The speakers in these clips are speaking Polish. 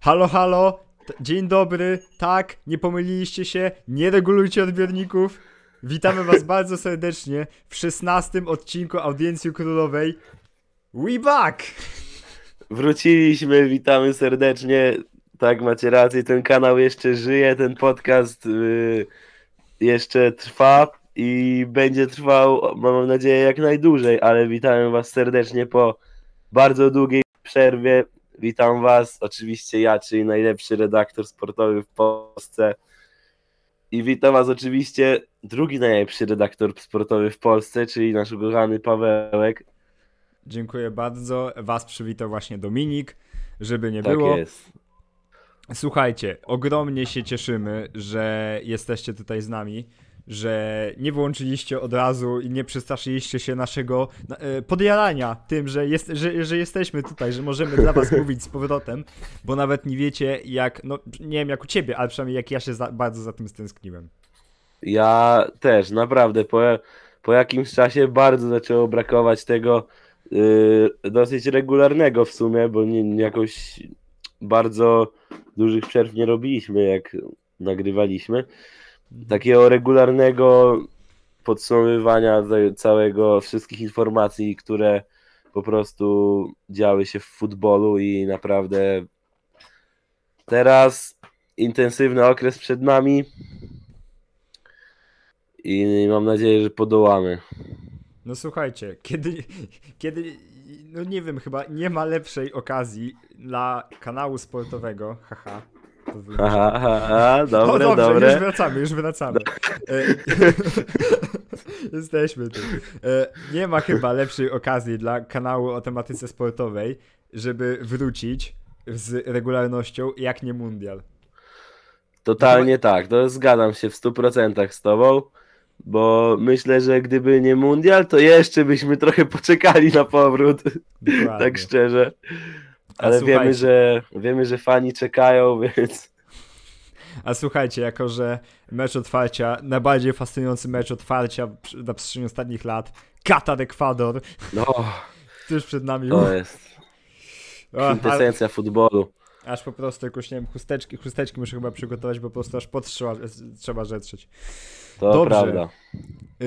Halo, halo, dzień dobry, tak, nie pomyliliście się, nie regulujcie odbiorników. Witamy was bardzo serdecznie w szesnastym odcinku Audiencji Królowej. We back! Wróciliśmy, witamy serdecznie. Tak, macie rację, ten kanał jeszcze żyje, ten podcast y, jeszcze trwa i będzie trwał, mam nadzieję, jak najdłużej, ale witamy was serdecznie po bardzo długiej przerwie. Witam was, oczywiście ja, czyli najlepszy redaktor sportowy w Polsce. I witam was oczywiście drugi najlepszy redaktor sportowy w Polsce, czyli nasz ukochany Pawełek. Dziękuję bardzo. Was przywitał właśnie Dominik, żeby nie Tak było. jest. Słuchajcie, ogromnie się cieszymy, że jesteście tutaj z nami, że nie wyłączyliście od razu i nie przestraszyliście się naszego na- e, podjarania tym, że, jest, że, że jesteśmy tutaj, że możemy dla was mówić z powrotem, bo nawet nie wiecie jak, no nie wiem jak u ciebie, ale przynajmniej jak ja się za, bardzo za tym stęskniłem. Ja też, naprawdę. Po, po jakimś czasie bardzo zaczęło brakować tego yy, dosyć regularnego w sumie, bo nie, nie jakoś bardzo dużych przerw nie robiliśmy, jak nagrywaliśmy. Takiego regularnego podsumowywania całego, wszystkich informacji, które po prostu działy się w futbolu i naprawdę teraz intensywny okres przed nami i mam nadzieję, że podołamy. No słuchajcie, kiedy, kiedy, no nie wiem, chyba nie ma lepszej okazji dla kanału sportowego, haha. Aha, aha, dobre, o, dobrze, dobre. już wracamy, już wracamy. E, Jesteśmy tu. E, Nie ma chyba lepszej okazji dla kanału o tematyce sportowej, żeby wrócić z regularnością, jak nie mundial. Totalnie tak, to zgadzam się w 100% z tobą, bo myślę, że gdyby nie mundial, to jeszcze byśmy trochę poczekali na powrót, Dokładnie. tak szczerze. Ale słuchajcie- wiemy, że wiemy, że fani czekają, więc A słuchajcie, jako że mecz otwarcia, najbardziej fascynujący mecz otwarcia na przestrzeni ostatnich lat, Katar Ekwador, no, tuż przed nami. to jest kwintesencja futbolu. Aż po prostu jakoś, nie wiem, chusteczki, chusteczki muszę chyba przygotować, bo po prostu aż pot trzeba, żetrzeć. To Dobrze. prawda. Yy,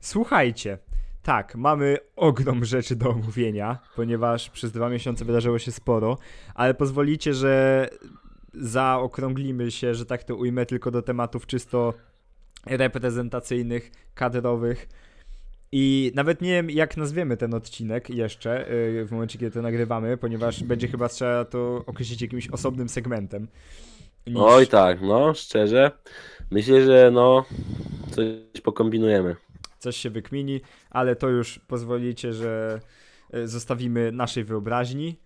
słuchajcie, tak, mamy ogrom rzeczy do omówienia, ponieważ przez dwa miesiące wydarzyło się sporo, ale pozwolicie, że zaokrąglimy się, że tak to ujmę, tylko do tematów czysto reprezentacyjnych, kadrowych. I nawet nie wiem, jak nazwiemy ten odcinek jeszcze, yy, w momencie, kiedy to nagrywamy, ponieważ będzie chyba trzeba to określić jakimś osobnym segmentem. Niż... Oj tak, no szczerze. Myślę, że no coś pokombinujemy. Coś się wykmini, ale to już pozwolicie, że e, zostawimy naszej wyobraźni.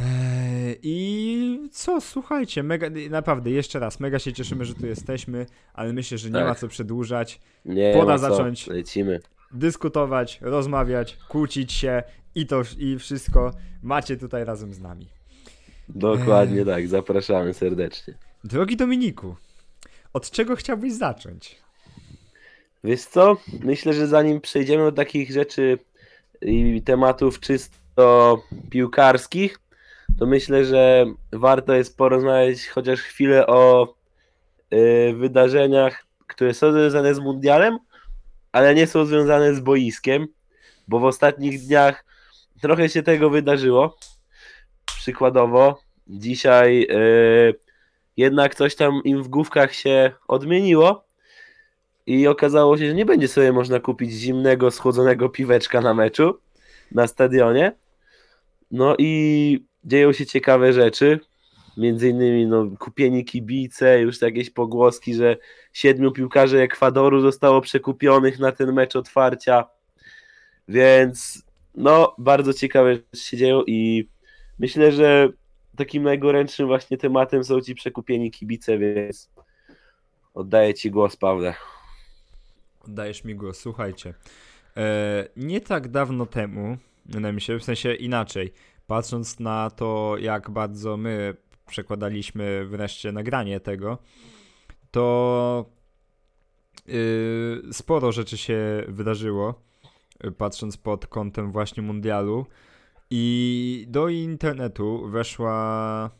Eee, I co, słuchajcie, mega, naprawdę, jeszcze raz, mega się cieszymy, że tu jesteśmy, ale myślę, że nie Tak. ma co przedłużać, Nie Pora ma co, zacząć. Lecimy. dyskutować, rozmawiać, kłócić się i to i wszystko macie tutaj razem z nami. Dokładnie tak, zapraszamy serdecznie. Drogi Dominiku, od czego chciałbyś zacząć? Wiesz co? Myślę, że zanim przejdziemy do takich rzeczy i tematów czysto piłkarskich, to myślę, że warto jest porozmawiać chociaż chwilę o y, wydarzeniach, które są związane z mundialem, ale nie są związane z boiskiem, bo w ostatnich dniach trochę się tego wydarzyło. Przykładowo, dzisiaj y, jednak coś tam im w główkach się odmieniło. I okazało się, że nie będzie sobie można kupić zimnego, schłodzonego piweczka na meczu na stadionie. No i dzieją się ciekawe rzeczy. Między innymi no, kupieni kibice, już jakieś pogłoski, że siedmiu piłkarzy Ekwadoru zostało przekupionych na ten mecz otwarcia. Więc no, bardzo ciekawe rzeczy się dzieją i myślę, że takim najgorętszym właśnie tematem są ci przekupieni kibice, więc oddaję ci głos, Pawle. Oddajesz mi głos, słuchajcie. E, nie tak dawno temu, wydaje mi się, w sensie inaczej, patrząc na to, jak bardzo my przekładaliśmy wreszcie nagranie tego, to y, sporo rzeczy się wydarzyło, y, patrząc pod kątem właśnie mundialu. I do internetu weszła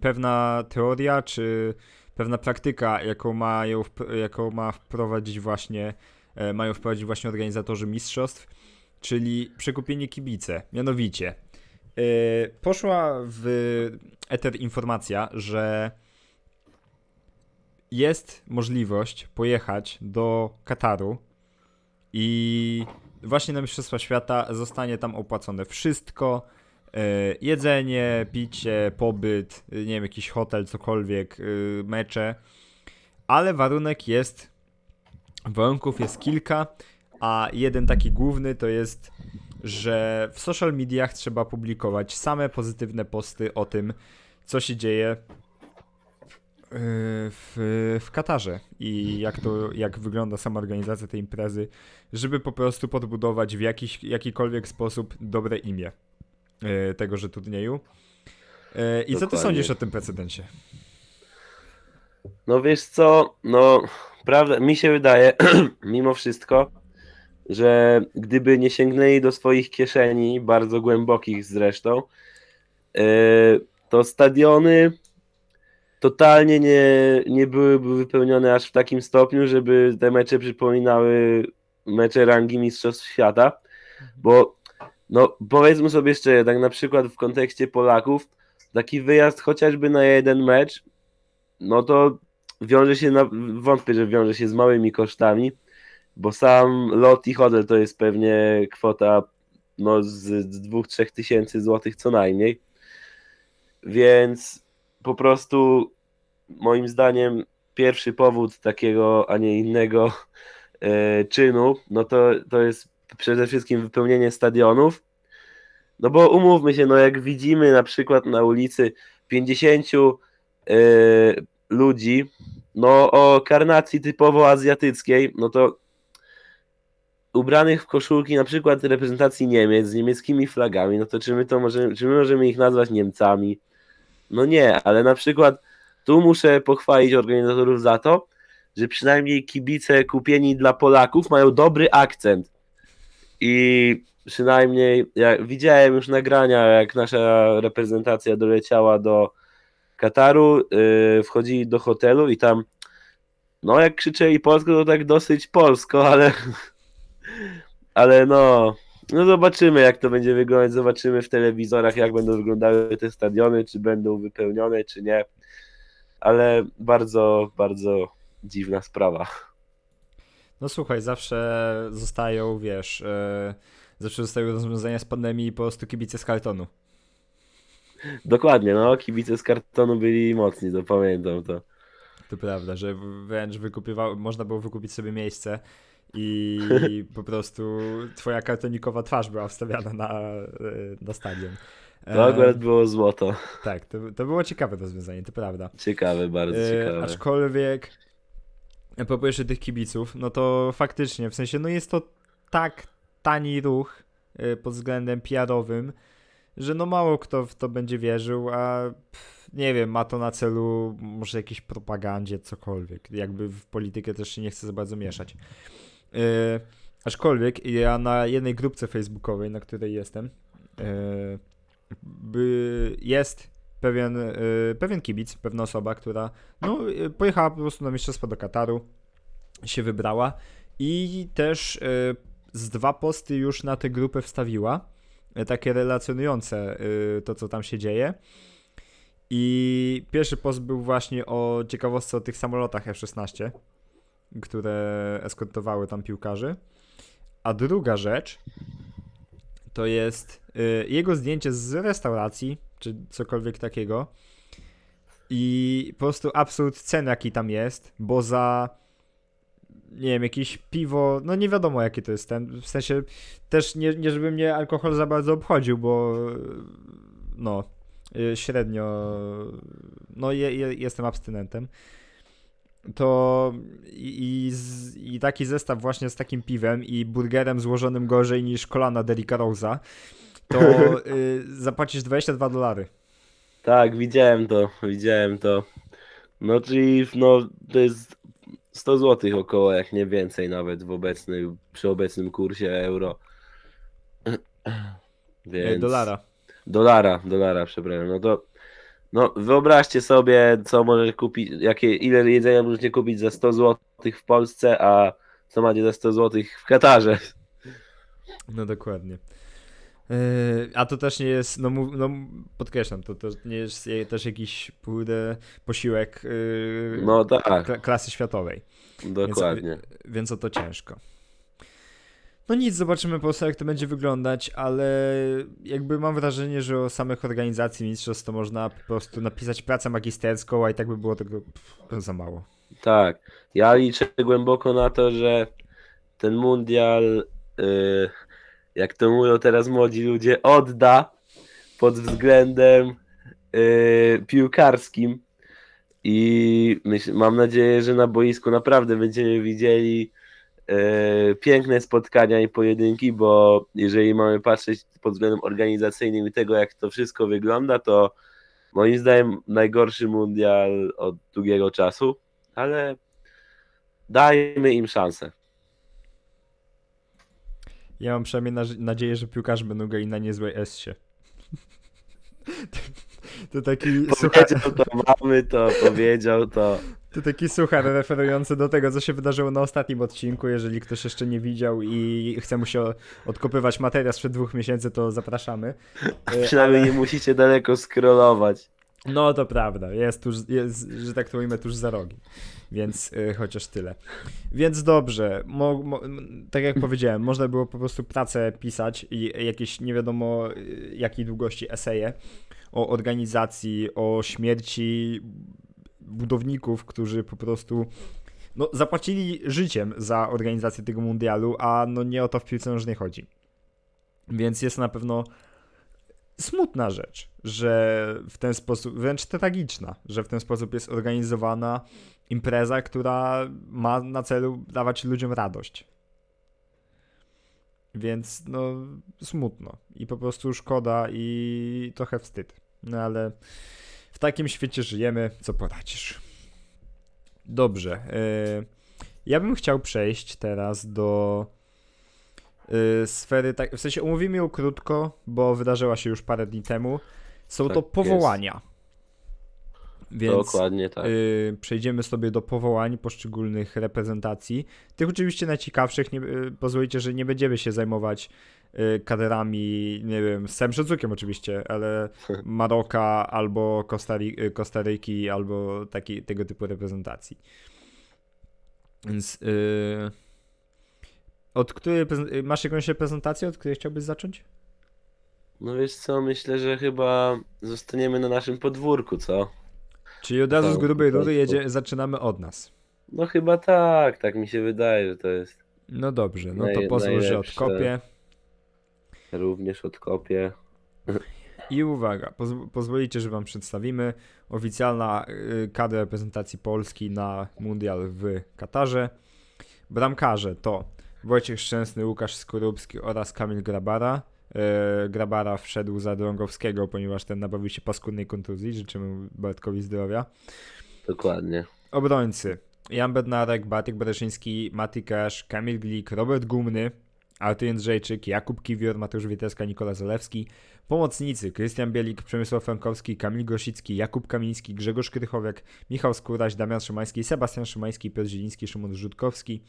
pewna teoria, czy pewna praktyka, jaką, mają, jaką ma wprowadzić właśnie, e, mają wprowadzić właśnie organizatorzy mistrzostw, czyli przekupienie kibice. Mianowicie, e, poszła w eter informacja, że jest możliwość pojechać do Kataru i właśnie na Mistrzostwa Świata zostanie tam opłacone wszystko. E, Jedzenie, picie, pobyt, e, nie wiem, jakiś hotel, cokolwiek, e, mecze. Ale warunek jest, warunków jest kilka, a jeden taki główny to jest, że w social mediach trzeba publikować same pozytywne posty o tym, co się dzieje w, w Katarze i jak to, jak wygląda sama organizacja tej imprezy, żeby po prostu podbudować w jakiś, jakikolwiek sposób dobre imię tegoże turnieju. Yy, I co ty Dokładnie. sądzisz o tym precedencie? No wiesz co, no prawda, mi się wydaje, mimo wszystko, że gdyby nie sięgnęli do swoich kieszeni, bardzo głębokich zresztą, yy, to stadiony totalnie nie, nie byłyby wypełnione aż w takim stopniu, żeby te mecze przypominały mecze rangi Mistrzostw Świata, bo no powiedzmy sobie szczerze, tak na przykład w kontekście Polaków, taki wyjazd chociażby na jeden mecz, no to wiąże się, na, wątpię, że wiąże się z małymi kosztami, bo sam lot i hotel to jest pewnie kwota no, z, z 2-3 tysięcy złotych co najmniej. Więc po prostu moim zdaniem pierwszy powód takiego, a nie innego e, czynu, no to, to jest przede wszystkim wypełnienie stadionów. No bo umówmy się, no jak widzimy na przykład na ulicy 50 e, ludzi, no o karnacji typowo azjatyckiej, no to ubranych w koszulki na przykład reprezentacji Niemiec z niemieckimi flagami, no to czy my to możemy, czy my możemy ich nazwać Niemcami? No nie, ale na przykład tu muszę pochwalić organizatorów za to, że przynajmniej kibice kupieni dla Polaków mają dobry akcent. I przynajmniej widziałem już nagrania, jak nasza reprezentacja doleciała do Kataru, yy, wchodzili do hotelu i tam no jak krzyczeli polsko, to tak dosyć polsko, ale ale no no zobaczymy jak to będzie wyglądać, zobaczymy w telewizorach jak będą wyglądały te stadiony, czy będą wypełnione, czy nie, ale bardzo, bardzo dziwna sprawa. No słuchaj, zawsze zostają, wiesz, e, zawsze zostają rozwiązania z pandemii po prostu kibice z kartonu. Dokładnie, no kibice z kartonu byli mocni, to pamiętam to. To prawda, że wręcz wykupywał, można było wykupić sobie miejsce i po prostu twoja kartonikowa twarz była wstawiana na, e, na stadion. To akurat E, było złoto. tak, to, to było ciekawe rozwiązanie, to prawda. Ciekawe, bardzo ciekawe. Aczkolwiek, propos jeszcze tych kibiców, no to faktycznie, w sensie, no jest to tak tani ruch e, pod względem PR-owym, że no mało kto w to będzie wierzył, a nie wiem, ma to na celu może jakiejś propagandzie, cokolwiek. Jakby w politykę też się nie chcę za bardzo mieszać. E, aczkolwiek ja na jednej grupce facebookowej, na której jestem, e, by, jest pewien, e, pewien kibic, pewna osoba, która no, e, pojechała po prostu na mistrzostwo do Kataru, się wybrała i też e, z dwa posty już na tę grupę wstawiła, takie relacjonujące to, co tam się dzieje. I pierwszy post był właśnie o ciekawostce o tych samolotach F-16, które eskortowały tam piłkarzy. A druga rzecz to jest y, jego zdjęcie z restauracji, czy cokolwiek takiego. I po prostu absurd cen, jaki tam jest, bo za nie wiem, jakieś piwo, no nie wiadomo jaki to jest ten, w sensie też nie, nie żeby mnie alkohol za bardzo obchodził, bo no y, średnio, no je, je, jestem abstynentem, to i, i, i taki zestaw właśnie z takim piwem i burgerem złożonym gorzej niż kolana Derricka Rose'a, to y, zapłacisz 22 dolary. Tak, widziałem to, widziałem to. No czyli no, to jest 100 zł około, jak nie więcej nawet w obecnym, przy obecnym kursie euro. Więc... Więc... Dolara. Dolara, dolara, przepraszam. No to No, wyobraźcie sobie, co może kupić, jakie, ile jedzenia możecie kupić za 100 zł w Polsce, a co macie za 100 zł w Katarze. No dokładnie. Yy, a to też nie jest, no, no podkreślam, to, to nie jest je- też jakiś pójdę posiłek yy, No tak, kla- klasy światowej, dokładnie. więc o to ciężko. No nic, zobaczymy po prostu jak to będzie wyglądać, ale jakby mam wrażenie, że o samych organizacji mistrzostw to można po prostu napisać pracę magisterską, a i tak by było tego pff, za mało. Tak, ja liczę głęboko na to, że ten mundial, y, jak to mówią teraz młodzi ludzie, odda pod względem y, piłkarskim i myśl, mam nadzieję, że na boisku naprawdę będziemy widzieli y, piękne spotkania i pojedynki, bo jeżeli mamy patrzeć pod względem organizacyjnym i tego, jak to wszystko wygląda, to moim zdaniem najgorszy mundial od długiego czasu ale dajmy im szansę. Ja mam przynajmniej nadzieję, że piłkarze będą grali na niezłej S-sie. To taki suchar, Powiedział to mamy, to powiedział to. to taki suchar referujący do tego, co się wydarzyło na ostatnim odcinku. Jeżeli ktoś jeszcze nie widział i chce mu się odkopywać materiał sprzed dwóch miesięcy, to zapraszamy. E, Przynajmniej nie musicie daleko scrollować. No to prawda, jest tuż, jest, że tak to ujmę, tuż za rogi. Więc y, chociaż tyle. Więc dobrze, mo, mo, tak jak powiedziałem, można było po prostu pracę pisać i jakieś nie wiadomo y, jakiej długości eseje o organizacji, o śmierci budowników, którzy po prostu no, zapłacili życiem za organizację tego mundialu, a no nie o to w piłce nożnej chodzi. Więc jest na pewno smutna rzecz, że w ten sposób, wręcz tragiczna, że w ten sposób jest organizowana impreza, która ma na celu dawać ludziom radość. Więc no smutno i po prostu szkoda i trochę wstyd. No ale w takim świecie żyjemy, co poradzisz. Dobrze. Yy, ja bym chciał przejść teraz do yy, sfery, tak, w sensie omówimy ją krótko, bo wydarzyła się już parę dni temu. Są Tak to jest. Więc Dokładnie tak. yy, przejdziemy sobie do powołań poszczególnych reprezentacji. Tych oczywiście najciekawszych, nie, yy, pozwolicie, że nie będziemy się zajmować yy, kaderami, nie wiem, z całym szacunkiem oczywiście, ale Maroka albo yy, Kostaryki, albo taki, tego typu reprezentacji. Więc yy, od której yy, masz jakąś reprezentację, od której chciałbyś zacząć? No wiesz co, myślę, że chyba zostaniemy na naszym podwórku, co? Czyli od razu z Tak, grubej tak, rury tak. jedzie, zaczynamy od nas. No chyba tak, tak mi się wydaje, że to jest No dobrze, no to Naj- pozwól, że najlepsze. odkopię. również odkopię. I uwaga, poz- pozwolicie, że wam przedstawimy oficjalna y, kadra reprezentacji Polski na mundial w Katarze. Bramkarze to Wojciech Szczęsny, Łukasz Skorupski oraz Kamil Grabara. E, Grabara wszedł za Drągowskiego, ponieważ ten nabawił się paskudnej kontuzji. Życzymy Bartkowi zdrowia. Dokładnie. Obrońcy. Jan Bednarek, Bartek Bereszyński, Mati Cash, Kamil Glik, Robert Gumny, Artur Jędrzejczyk, Jakub Kiwior, Mateusz Wieteska, Nikola Zalewski. Pomocnicy. Krystian Bielik, Przemysław Frankowski, Kamil Grosicki, Jakub Kamiński, Grzegorz Krychowiak, Michał Skóraś, Damian Szymański, Sebastian Szymański, Piotr Zieliński, Szymon Rzutkowski.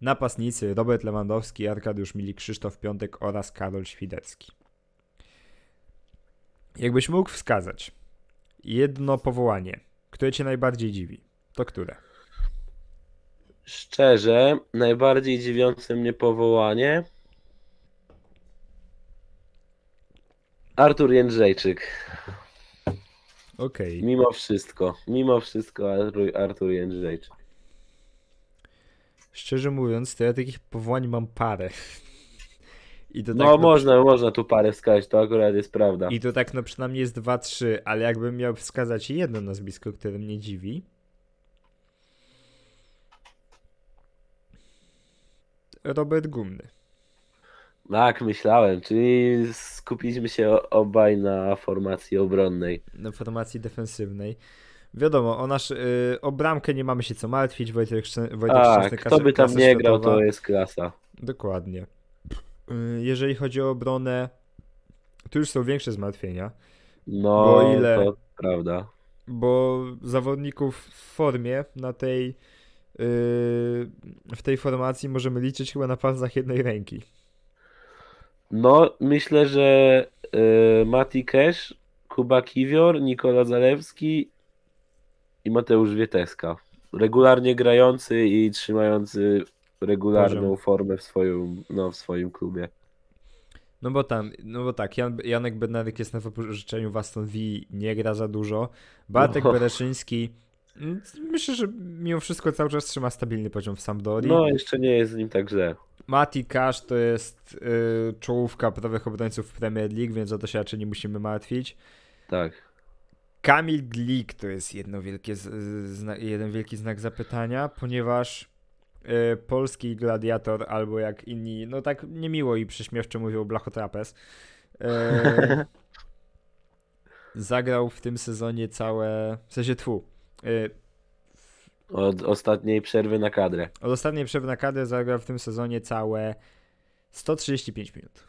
Napastnicy. Robert Lewandowski, Arkadiusz Milik, Krzysztof Piątek oraz Karol Świdecki. Jakbyś mógł wskazać jedno powołanie, które cię najbardziej dziwi, to które? Szczerze, najbardziej dziwiące mnie powołanie Artur Jędrzejczyk. Okej. Mimo wszystko, mimo wszystko Artur, Artur Jędrzejczyk. Szczerze mówiąc, to ja takich powołań mam parę. I to No tak, można, można tu parę wskazać, to akurat jest prawda. I to tak no przynajmniej jest dwa, trzy, ale jakbym miał wskazać jedno nazwisko, które mnie dziwi. Robert Gumny. Tak, myślałem, czyli skupiliśmy się obaj na formacji obronnej. na formacji defensywnej. Wiadomo, o, nasz, y, o bramkę nie mamy się co martwić. Wojtek, Wojtek Tak, Szczęsny, kto by tam nie grał, to jest klasa. Dokładnie. Y, Jeżeli chodzi o obronę, tu już są większe zmartwienia. No, Bo ile- to prawda. bo zawodników w formie na tej yy, w tej formacji możemy liczyć chyba na palcach jednej ręki. No, myślę, że y, Mati Cash, Kuba Kiwior, Nikola Zalewski i Mateusz Wieteska. Regularnie grający i trzymający regularną Poziom. formę w swoim, no, w swoim klubie. No bo tam, no bo tak, Jan, Janek Bednarek jest na wypożyczeniu w Aston Villa, nie gra za dużo. Bartek No. Bereszyński, myślę, że mimo wszystko cały czas trzyma stabilny poziom w Sampdori. No, jeszcze nie jest z nim tak źle. Mati Cash to jest y, czołówka prawych obrońców w Premier League, więc o to się raczej nie musimy martwić. Tak. Kamil Glik to jest jedno wielkie zna, jeden wielki znak zapytania, ponieważ y, polski gladiator, albo jak inni, no tak niemiło i prześmiewczo mówią Blachotrapez, y, zagrał w tym sezonie całe, w sensie tfu, y, Od ostatniej przerwy na kadrę. od ostatniej przerwy na kadrę zagrał w tym sezonie całe 135 minut.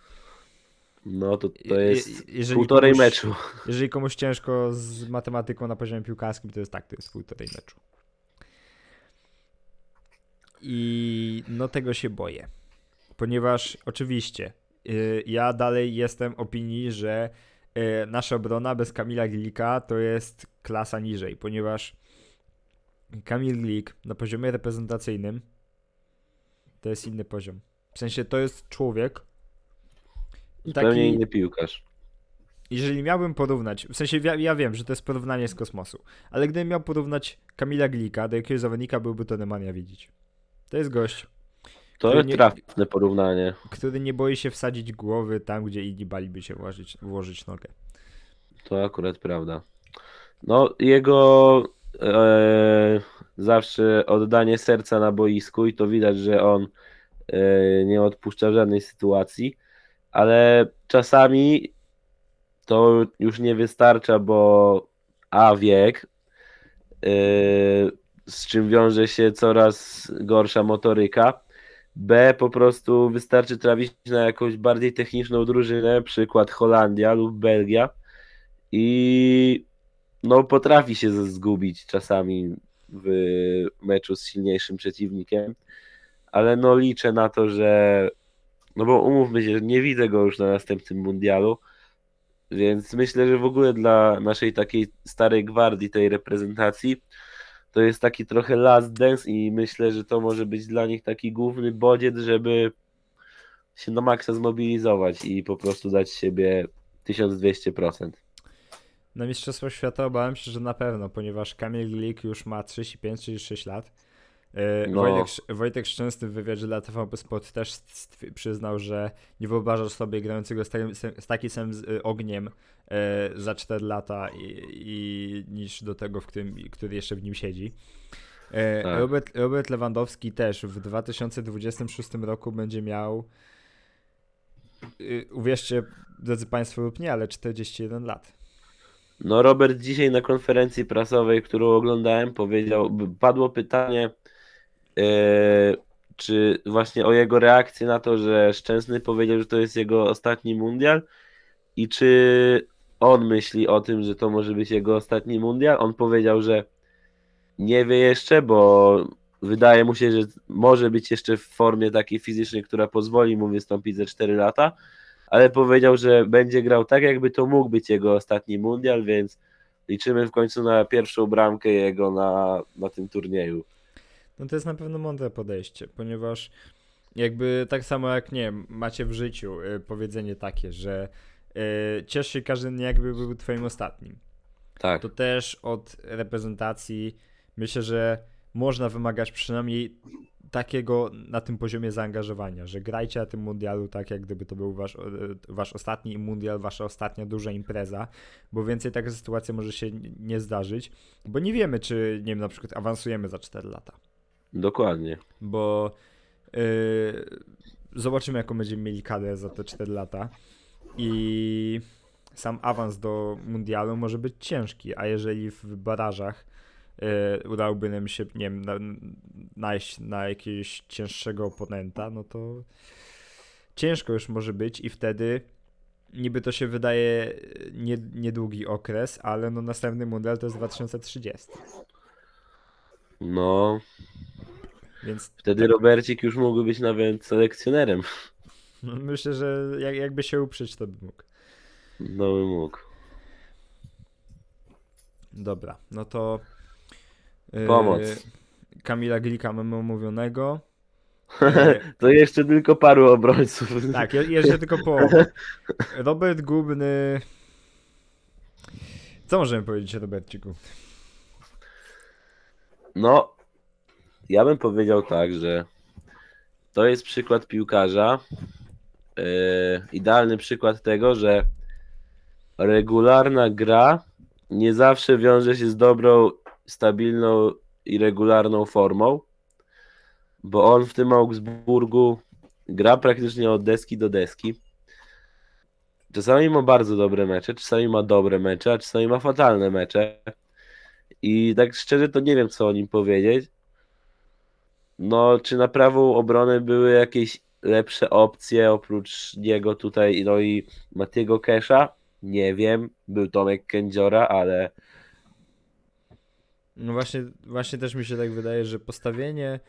No to Je- to je- jest jeżeli półtorej komuś- meczu. Jeżeli komuś ciężko z matematyką na poziomie piłkarskim, to jest tak, to jest półtorej meczu. I no tego się boję. Ponieważ oczywiście y, ja dalej jestem opinii, że y, nasza obrona bez Kamila Glika to jest klasa niżej, ponieważ Kamil Glik na poziomie reprezentacyjnym to jest inny poziom. W sensie to jest człowiek, Zupełnie taki- inny piłkarz. jeżeli miałbym porównać, w sensie ja, ja wiem, że to jest porównanie z kosmosu, ale gdybym miał porównać Kamila Glika do jakiegoś zawodnika, byłby to Nemanja widzieć. To jest gość, To jest nie- trafne porównanie. który nie boi się wsadzić głowy tam, gdzie inni baliby się włożyć, włożyć nogę. To akurat prawda. No, jego e, zawsze oddanie serca na boisku i to widać, że on e, nie odpuszcza żadnej sytuacji, ale czasami to już nie wystarcza, bo A wiek, e, z czym wiąże się coraz gorsza motoryka. B po prostu wystarczy trafić na jakąś bardziej techniczną drużynę, przykład Holandia lub Belgia i no potrafi się zgubić czasami w meczu z silniejszym przeciwnikiem, ale no liczę na to, że no bo umówmy się, że nie widzę go już na następnym mundialu, więc myślę, że w ogóle dla naszej takiej starej gwardii, tej reprezentacji, to jest taki trochę last dance i myślę, że to może być dla nich taki główny bodziec, żeby się na maksa zmobilizować i po prostu dać siebie 1200%. Na Mistrzostwo Świata obawiam się, że na pewno, ponieważ Kamil Glik już ma 35-36 lat. E, No. Wojtek, Wojtek Szczęsny w wywiadzie dla TVP Sport też przyznał, że nie wyobrażasz sobie grającego z takim, z takim samym y, ogniem e, za 4 lata i, i niż do tego, w którym, który jeszcze w nim siedzi. E, Tak. Robert, Robert Lewandowski też w 2026 roku będzie miał y, uwierzcie, drodzy Państwo lub nie, ale 41 lat. No, Robert dzisiaj na konferencji prasowej, którą oglądałem, powiedział, padło pytanie, e, czy właśnie o jego reakcję na to, że Szczęsny powiedział, że to jest jego ostatni mundial i czy on myśli o tym, że to może być jego ostatni mundial. On powiedział, że nie wie jeszcze, bo wydaje mu się, że może być jeszcze w formie takiej fizycznej, która pozwoli mu wystąpić ze 4 lata, ale powiedział, że będzie grał tak, jakby to mógł być jego ostatni mundial, więc liczymy w końcu na pierwszą bramkę jego na, na tym turnieju. No to jest na pewno mądre podejście, ponieważ jakby tak samo jak nie wiem, macie w życiu y, powiedzenie takie, że y, ciesz się każdy jakby był twoim ostatnim. Tak, To też od reprezentacji myślę, że można wymagać przynajmniej takiego na tym poziomie zaangażowania, że grajcie na tym mundialu tak, jak gdyby to był wasz, y, wasz ostatni mundial, wasza ostatnia duża impreza, bo więcej taka sytuacja może się nie zdarzyć, bo nie wiemy, czy nie wiem, na przykład awansujemy za 4 lata dokładnie. bo yy, zobaczymy, jaką będziemy mieli kadrę za te 4 lata. I sam awans do mundialu może być ciężki, a jeżeli w barażach udałoby nam się, nie wiem, na, najść na jakiegoś cięższego oponenta, no to ciężko już może być i wtedy niby to się wydaje e, nie, niedługi okres, ale no następny mundial to jest 2030. No, Więc wtedy Robercik już mógłby być nawet selekcjonerem. no, myślę, że jak, jakby się uprzeć, to by mógł. No by mógł. Dobra, no to. E, Pomoc. Kamila Glika mamy omówionego. E, To jeszcze tylko paru obrońców. tak, je- jeszcze tylko połowę. Robert Gubny. Co możemy powiedzieć o Roberciku? No, ja bym powiedział tak, że to jest przykład piłkarza. Yy, idealny przykład tego, że regularna gra nie zawsze wiąże się z dobrą, stabilną i regularną formą, bo on w tym Augsburgu gra praktycznie od deski do deski. Czasami ma bardzo dobre mecze, czasami ma dobre mecze, a czasami ma fatalne mecze. I tak szczerze to nie wiem, co o nim powiedzieć. No, czy na prawą obronę były jakieś lepsze opcje oprócz niego tutaj, no i Matiego Kesha? Nie wiem. Był Tomek Kędziora, ale No właśnie, właśnie też mi się tak wydaje, że postawienie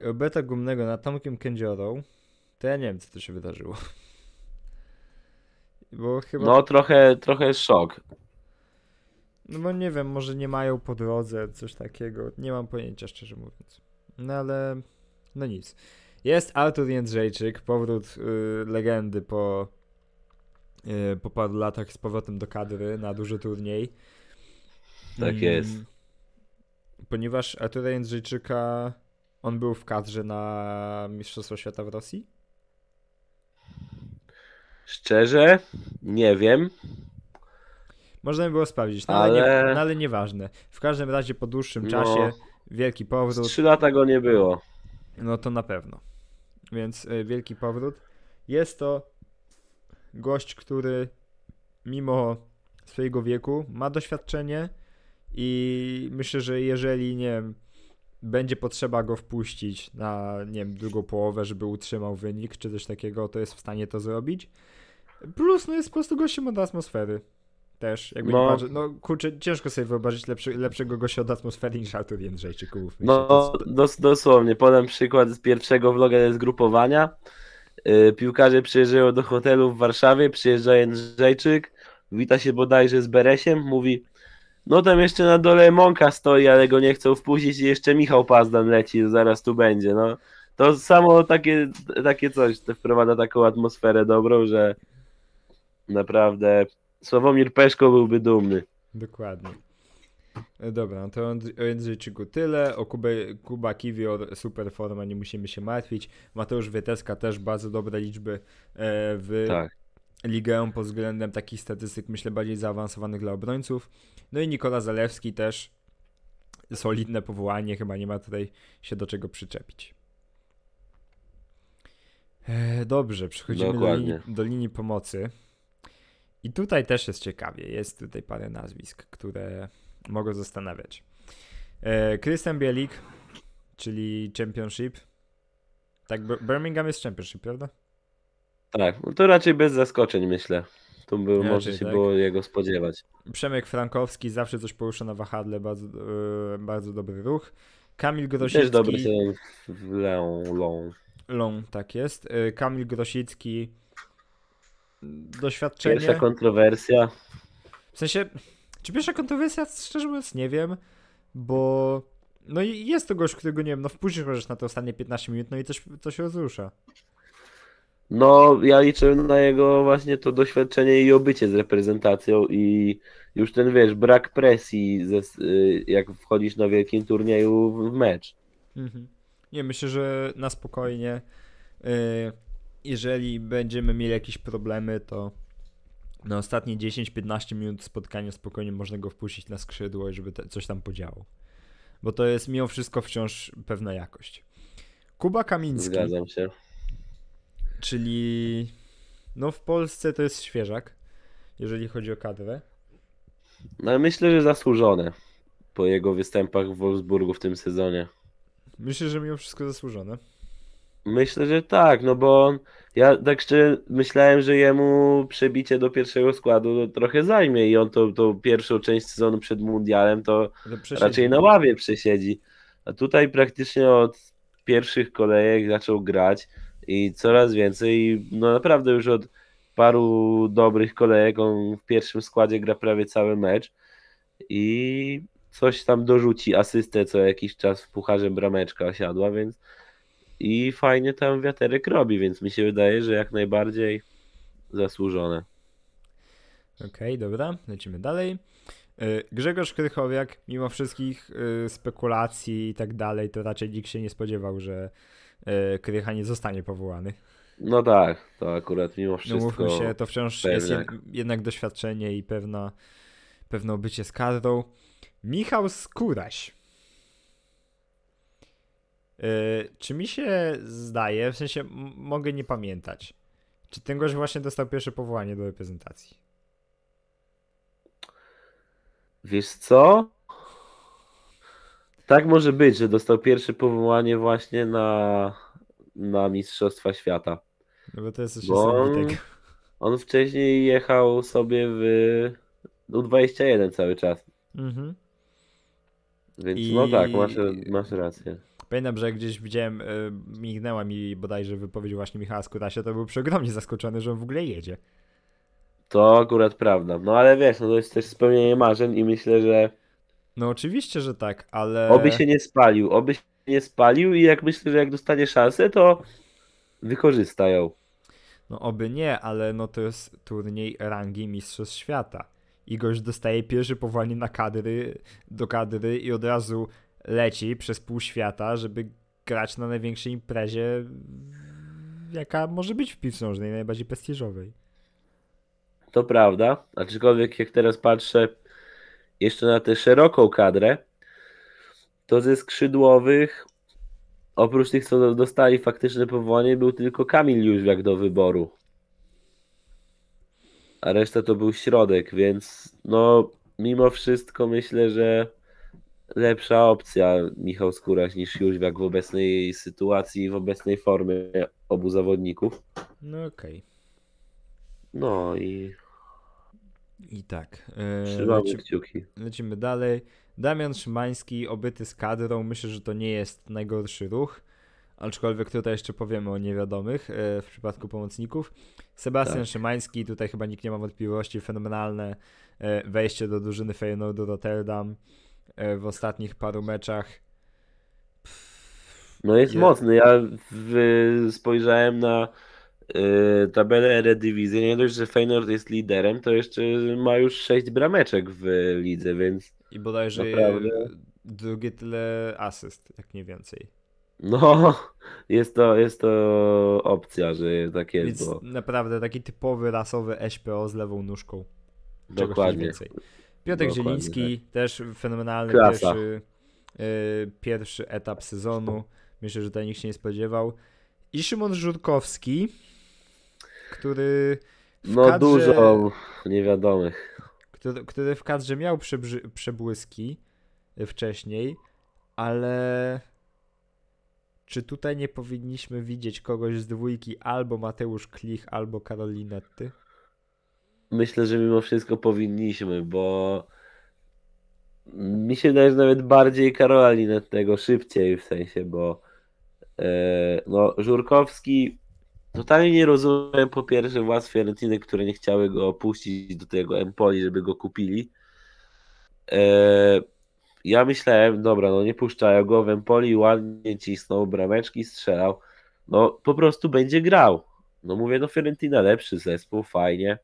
Roberta Gumnego na Tomkiem Kędziorą, to ja nie wiem, co to się wydarzyło. Bo chyba. no trochę, trochę szok. No bo nie wiem, może nie mają po drodze coś takiego. Nie mam pojęcia, szczerze mówiąc. No ale. No nic. Jest Artur Jędrzejczyk, powrót y, legendy po, y, po paru latach z powrotem do kadry na duży turniej. Tak Mm, jest. Ponieważ Artura Jędrzejczyka on był w kadrze na Mistrzostwo Świata w Rosji? Szczerze, nie wiem. Można by było sprawdzić, no ale, Ale- nie, no ale nieważne. W każdym razie po dłuższym No. czasie wielki powrót. trzy lata go nie było. No to na pewno. Więc y, wielki powrót. Jest to gość, który mimo swojego wieku ma doświadczenie i myślę, że jeżeli nie wiem, będzie potrzeba go wpuścić na nie wiem, drugą połowę, żeby utrzymał wynik czy coś takiego, to jest w stanie to zrobić. Plus no jest po prostu gościem od atmosfery. Też, jakby No. nie no kurczę, ciężko sobie wyobrazić lepszy, lepszego gościa od atmosfery niż Artur Jędrzejczyk. No, dos, dosłownie. Podam przykład z pierwszego vloga z grupowania. Yy, piłkarze przyjeżdżają do hotelu w Warszawie, przyjeżdża Jędrzejczyk, wita się bodajże z Beresiem, mówi no tam jeszcze na dole Mąka stoi, ale go nie chcą wpuścić i jeszcze Michał Pazdan leci, zaraz tu będzie, no. To samo takie, takie coś, to wprowadza taką atmosferę dobrą, że naprawdę Sławomir Peszko byłby dumny. Dokładnie. E, Dobra, no to o Jędrzejczyku tyle. O Kubę, Kuba Kiwior, super forma, nie musimy się martwić. Mateusz Wieteska też bardzo dobre liczby e, w Tak. ligę pod względem takich statystyk, myślę, bardziej zaawansowanych dla obrońców. No i Nikola Zalewski też solidne powołanie, chyba nie ma tutaj się do czego przyczepić. E, dobrze, przechodzimy do linii, do linii pomocy. I tutaj też jest ciekawie. Jest tutaj parę nazwisk, które mogą zastanawiać. E, Christian Bielik, czyli Championship. Tak, Bir- Birmingham jest Championship, prawda? Tak, no to raczej bez zaskoczeń myślę. Tu by, Raczej może się tak. było jego spodziewać. Przemek Frankowski zawsze coś porusza na wahadle, bardzo, e, bardzo dobry ruch. Kamil Też dobry Grosicki, sezon w Leon, Long. Long, tak jest. E, Kamil Grosicki, doświadczenie. Pierwsza kontrowersja. W sensie, czy pierwsza kontrowersja, szczerze mówiąc, nie wiem, bo no i jest to gość, którego, nie wiem, no wpuścisz możesz na te ostatnie 15 minut, no i coś, coś rozrusza. No, ja liczę na jego właśnie to doświadczenie i obycie z reprezentacją i już ten, wiesz, brak presji, ze, y, jak wchodzisz na wielkim turnieju w mecz. Mhm. Nie, myślę, że na spokojnie, y, jeżeli będziemy mieli jakieś problemy, to na ostatnie 10-15 minut spotkania spokojnie można go wpuścić na skrzydło i żeby coś tam podziało. Bo to jest mimo wszystko wciąż pewna jakość. Kuba Kamiński, Zgadzam się. Czyli no w Polsce to jest świeżak, jeżeli chodzi o kadrę. No, myślę, że zasłużone po jego występach w Wolfsburgu w tym sezonie. Myślę, że mimo wszystko zasłużone. Myślę, że tak, no bo ja tak szczerze myślałem, że jemu przebicie do pierwszego składu trochę zajmie i on to, to pierwszą część sezonu przed mundialem to raczej na ławie przesiedzi. A tutaj praktycznie od pierwszych kolejek zaczął grać i coraz więcej, no naprawdę już od paru dobrych kolejek on w pierwszym składzie gra prawie cały mecz i coś tam dorzuci, asystę co jakiś czas w pucharze brameczka osiadła, więc i fajnie tam wiaterek robi, więc mi się wydaje, że jak najbardziej zasłużone. Okej, dobra, lecimy dalej. Y, Grzegorz Krychowiak, mimo wszystkich y, spekulacji i tak dalej, to raczej nikt się nie spodziewał, że Krycha nie zostanie powołany. No tak, to akurat mimo No wszystko. mówmy się, to wciąż jest jed, pewniak. jednak doświadczenie i pewna, pewne bycie z kadrą. Michał Skóraś. Y, czy mi się zdaje, w sensie mogę nie pamiętać, czy ten gość właśnie dostał pierwsze powołanie do reprezentacji? Wiesz co? Tak może być, że dostał pierwsze powołanie właśnie na, na Mistrzostwa Świata. No bo to jest Bo- niesamowitego. On wcześniej jechał sobie w U21 cały czas. Mhm. Więc I- no tak, masz, masz rację. Pamiętam, że gdzieś widziałem, y, mignęła mi bodajże wypowiedź właśnie Michała Skórasia, to był przeogromnie zaskoczony, że on w ogóle jedzie. To akurat prawda. No ale wiesz, no to jest też spełnienie marzeń i myślę, że No oczywiście, że tak, ale... oby się nie spalił, oby się nie spalił i jak myślę, że jak dostanie szansę, to wykorzysta ją. No oby nie, ale no to jest turniej rangi Mistrzostw Świata. I gość dostaje pierwsze powołanie na kadry, do kadry i od razu leci przez pół świata, żeby grać na największej imprezie, jaka może być w piłce nożnej, najbardziej prestiżowej. To prawda, aczkolwiek jak teraz patrzę jeszcze na tę szeroką kadrę, to ze skrzydłowych, oprócz tych, co dostali faktyczne powołanie, był tylko Kamil Jóźwiak do wyboru. A reszta to był środek, więc no mimo wszystko myślę, że lepsza opcja Michał Skóraś niż Jóźwiak w obecnej sytuacji, w obecnej formie obu zawodników. No okej. No i I tak. e, trzymamy leci- kciuki. Lecimy dalej. Damian Szymański, obyty z kadrą. Myślę, że to nie jest najgorszy ruch. Aczkolwiek tutaj jeszcze powiemy o niewiadomych e, w przypadku pomocników. Sebastian Tak. Szymański, tutaj chyba nikt nie ma wątpliwości. Fenomenalne e, wejście do drużyny Feyenoordu Rotterdam w ostatnich paru meczach. No jest Je- mocny. Ja w, spojrzałem na y, tabelę Eredivisie. Nie dość, że Feyenoord jest liderem, to jeszcze ma już 6 brameczek w lidze, więc I bodajże Naprawdę? drugie tyle asyst, jak nie więcej. no jest to, jest to opcja, że tak jest, Więc bo naprawdę taki typowy rasowy SPO z lewą nóżką. Dokładnie. więcej. Piotr Dokładnie Zieliński też fenomenalny pierwszy, y, pierwszy etap sezonu. Myślę, że tutaj nikt się nie spodziewał. I Szymon Żurkowski, który No kadrze, dużo niewiadomych. który, który w kadrze miał przebrzy, przebłyski y, wcześniej, ale czy tutaj nie powinniśmy widzieć kogoś z dwójki albo Mateusz Klich, albo Karolinetty? Myślę, że mimo wszystko powinniśmy, bo mi się wydaje, że nawet bardziej Karola Linetnego szybciej w sensie, bo e, no, Żurkowski totalnie nie rozumiem po pierwsze władz Fiorentiny, które nie chciały go opuścić do tego Empoli, żeby go kupili. E, ja myślałem, dobra, no nie puszczają go w Empoli, ładnie cisnął, brameczki strzelał, no po prostu będzie grał. No mówię, no Fiorentina lepszy zespół, fajnie.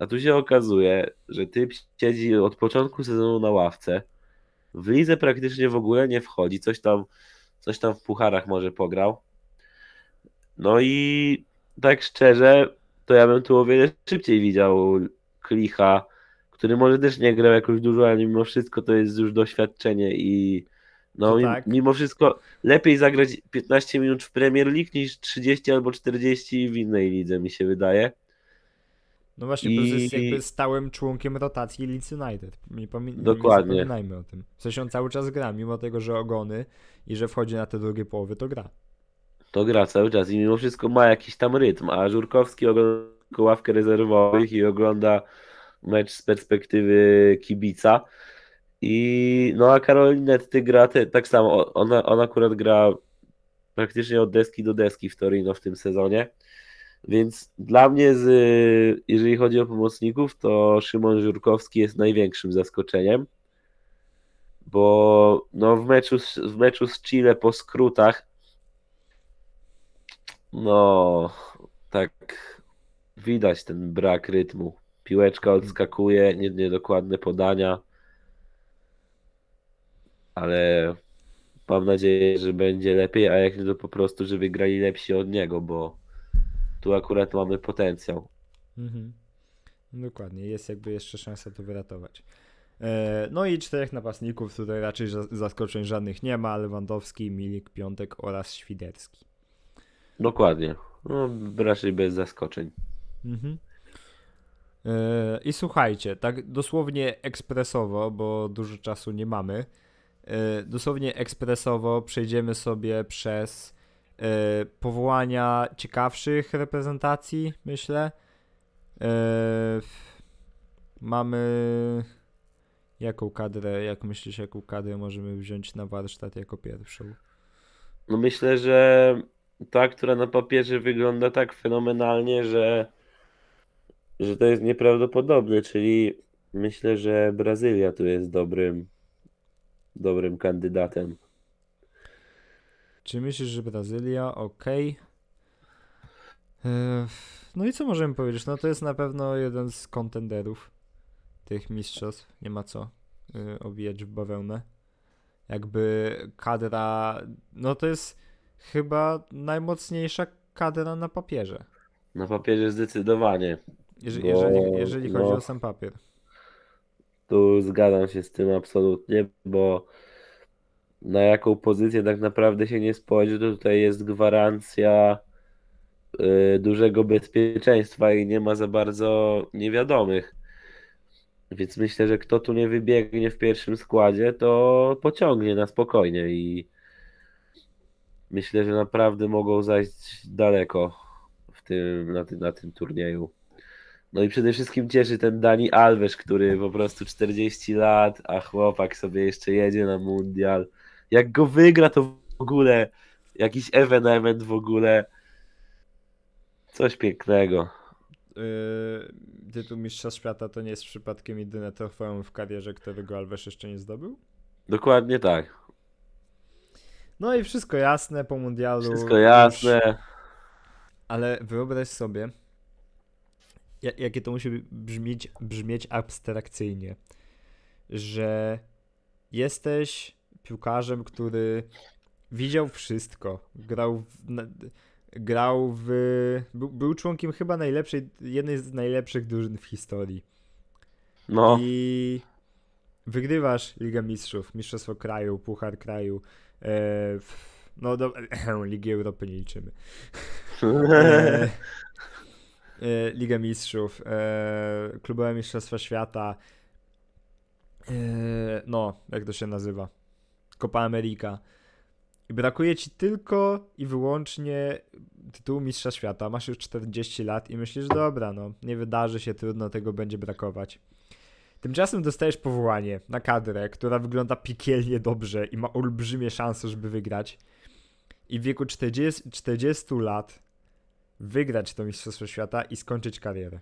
A tu się okazuje, że typ siedzi od początku sezonu na ławce. W lidze praktycznie w ogóle nie wchodzi. Coś tam, coś tam w pucharach może pograł. No i tak szczerze, to ja bym tu o wiele szybciej widział Klicha, który może też nie grał jakoś dużo, ale mimo wszystko to jest już doświadczenie i no i tak. mimo wszystko lepiej zagrać 15 minut w Premier League niż 30 albo 40 w innej lidze, mi się wydaje. No właśnie, I- plus jest jakby stałym członkiem rotacji Leeds United. Nie, pomi- Dokładnie. nie zapominajmy o tym. W sensie on cały czas gra, mimo tego, że ogony i że wchodzi na te drugie połowy, to gra. To gra cały czas i mimo wszystko ma jakiś tam rytm, a Żurkowski ogląda ławkę rezerwowych i ogląda mecz z perspektywy kibica. I no a Karolinetty gra te, tak samo, ona, ona akurat gra praktycznie od deski do deski w Torino w tym sezonie. Więc dla mnie, z, jeżeli chodzi o pomocników, to Szymon Żurkowski jest największym zaskoczeniem, bo no w, meczu, w meczu z Chile po skrótach, no tak widać ten brak rytmu. Piłeczka odskakuje, nie- niedokładne podania, ale mam nadzieję, że będzie lepiej, a jak nie to po prostu, że wygrali lepsi od niego, bo tu akurat mamy potencjał. Mhm. Dokładnie, jest jakby jeszcze szansa to wyratować. E, No i czterech napastników, tutaj raczej za- zaskoczeń żadnych nie ma, Lewandowski, Milik, Piątek oraz Świderski. Dokładnie. No, raczej bez zaskoczeń. Mhm. E, I słuchajcie, tak dosłownie ekspresowo, bo dużo czasu nie mamy. e, Dosłownie ekspresowo przejdziemy sobie przez e, powołania ciekawszych reprezentacji, myślę. Mamy jaką kadrę, jak myślisz, jaką kadrę możemy wziąć na warsztat jako pierwszą? No myślę, że ta, która na papierze wygląda tak fenomenalnie, że, że to jest nieprawdopodobne, czyli myślę, że Brazylia tu jest dobrym, dobrym kandydatem. Czy myślisz, że Brazylia? Okej. E, No i co możemy powiedzieć? No to jest na pewno jeden z kontenderów tych mistrzostw. Nie ma co y, owijać w bawełnę. Jakby kadra, no to jest chyba najmocniejsza kadra na papierze. Na papierze zdecydowanie. Jeżeli, Bo, jeżeli, jeżeli chodzi no. o sam papier. Tu zgadzam się z tym absolutnie, bo na jaką pozycję tak naprawdę się nie spojrzy, to tutaj jest gwarancja y, dużego bezpieczeństwa i nie ma za bardzo niewiadomych. Więc myślę, że kto tu nie wybiegnie w pierwszym składzie, to pociągnie na spokojnie i myślę, że naprawdę mogą zajść daleko w tym, na, tym, na tym turnieju. No i przede wszystkim cieszy ten Dani Alves, który po prostu 40 lat, a chłopak sobie jeszcze jedzie na mundial. Jak go wygra, to w ogóle jakiś evenement w ogóle. Coś pięknego. Yy, tytuł Mistrza Świata to nie jest przypadkiem jedyne trofeum w karierze, którego Alves jeszcze nie zdobył? Dokładnie tak. No i wszystko jasne po mundialu. Wszystko już- jasne. Ale wyobraź sobie, ja- jakie to musi brzmieć, brzmieć abstrakcyjnie, że jesteś piłkarzem, który widział wszystko, grał w, grał w, był, był członkiem chyba najlepszej, jednej z najlepszych drużyn w historii No, i wygrywasz Ligę Mistrzów, Mistrzostwo Kraju, Puchar Kraju, no do, Ligi Europy nie liczymy. E, e, Ligę Mistrzów, e, Klubowe Mistrzostwa Świata, e, no, jak to się nazywa? Copa America. I brakuje ci tylko i wyłącznie tytułu Mistrza Świata. Masz już 40 lat i myślisz, dobra, no, nie wydarzy się, trudno, tego będzie brakować. Tymczasem dostajesz powołanie na kadrę, która wygląda piekielnie dobrze i ma olbrzymie szanse, żeby wygrać. I w wieku 40, 40 lat wygrać to Mistrzostwo Świata i skończyć karierę.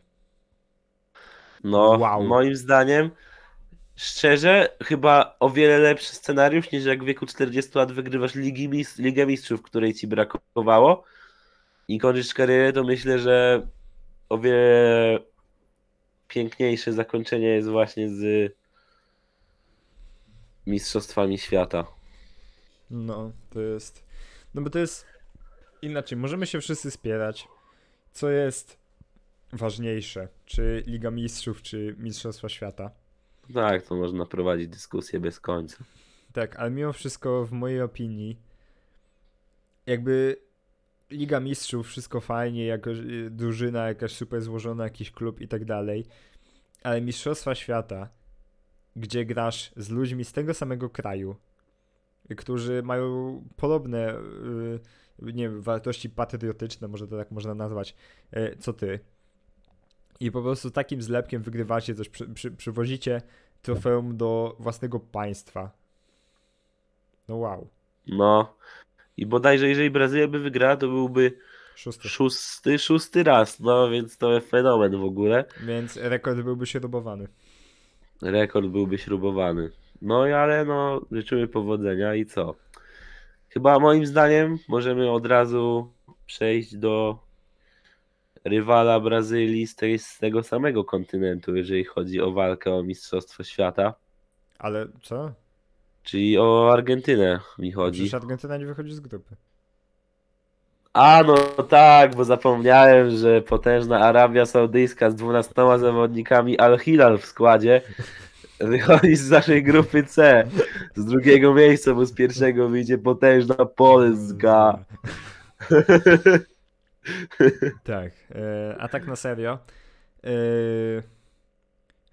no, Wow. moim zdaniem, szczerze, chyba o wiele lepszy scenariusz niż jak w wieku 40 lat wygrywasz Ligi Ligę Mistrzów, której ci brakowało i kończysz karierę, to myślę, że o wiele piękniejsze zakończenie jest właśnie z Mistrzostwami Świata. No, to jest. No bo to jest. Inaczej, możemy się wszyscy spierać, co jest ważniejsze, czy Liga Mistrzów, czy Mistrzostwa Świata. Tak, to można prowadzić dyskusję bez końca. Tak, ale mimo wszystko, w mojej opinii, jakby Liga Mistrzów, wszystko fajnie, jako y, drużyna jakaś super złożona, jakiś klub i tak dalej, ale Mistrzostwa Świata, gdzie grasz z ludźmi z tego samego kraju, którzy mają podobne y, nie wiem, wartości patriotyczne, może to tak można nazwać, y, co ty. I po prostu takim zlepkiem wygrywacie coś, przy, przy, przywozicie trofeum do własnego państwa. No wow. No. I bodajże jeżeli Brazylia by wygrała, to byłby Szósty. szósty, szósty raz. No więc to jest fenomen w ogóle. Więc rekord byłby śrubowany. Rekord byłby śrubowany. No i ale no, życzymy powodzenia i co? Chyba moim zdaniem możemy od razu przejść do rywala Brazylii z, tej, z tego samego kontynentu, jeżeli chodzi o walkę o Mistrzostwo Świata. Ale co? Czyli o Argentynę mi chodzi. Przecież Argentyna nie wychodzi z grupy. A no tak, bo zapomniałem, że potężna Arabia Saudyjska z 12 zawodnikami Al Hilal w składzie wychodzi z naszej grupy C. Z drugiego miejsca, bo z pierwszego wyjdzie potężna Polska. Tak. E, a tak na serio. E,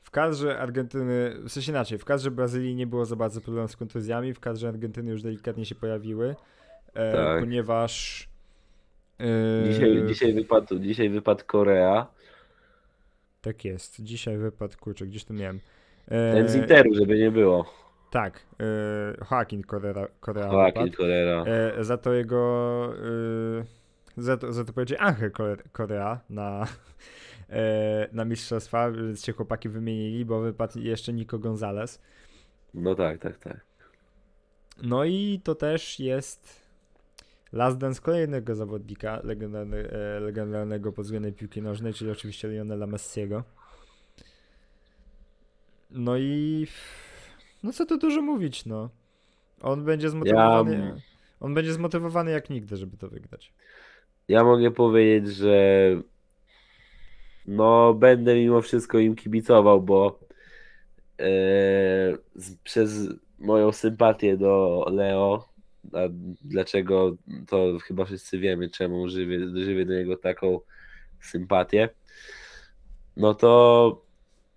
w kadrze Argentyny, w sensie inaczej, w kadrze Brazylii nie było za bardzo problemów z kontuzjami, w kadrze Argentyny już delikatnie się pojawiły, e, Tak. ponieważ e, Dzisiaj, dzisiaj, wypadł, dzisiaj wypadł Korea. tak jest, dzisiaj wypadł, kurczę, gdzieś to miałem. E, Ten z Interu, żeby nie było. Tak, e, Joaquin Korea, Korea Joaquin. Correa. Za to jego. Za, to, za to powiedzie Angel Korea na, na mistrzostwa, więc się chłopaki wymienili, bo wypadł jeszcze Nico Gonzalez. No tak, tak, tak. No i to też jest last dance kolejnego zawodnika legendarny, e, legendarnego pod względem piłki nożnej, czyli oczywiście Lionela Messiego. No i no co tu dużo mówić, no. On będzie zmotywowany. Ja- On będzie zmotywowany jak nigdy, żeby to wygrać. Ja mogę powiedzieć, że no będę mimo wszystko im kibicował, bo e, przez moją sympatię do Leo, a dlaczego to chyba wszyscy wiemy, czemu żywię, żywię do niego taką sympatię, no to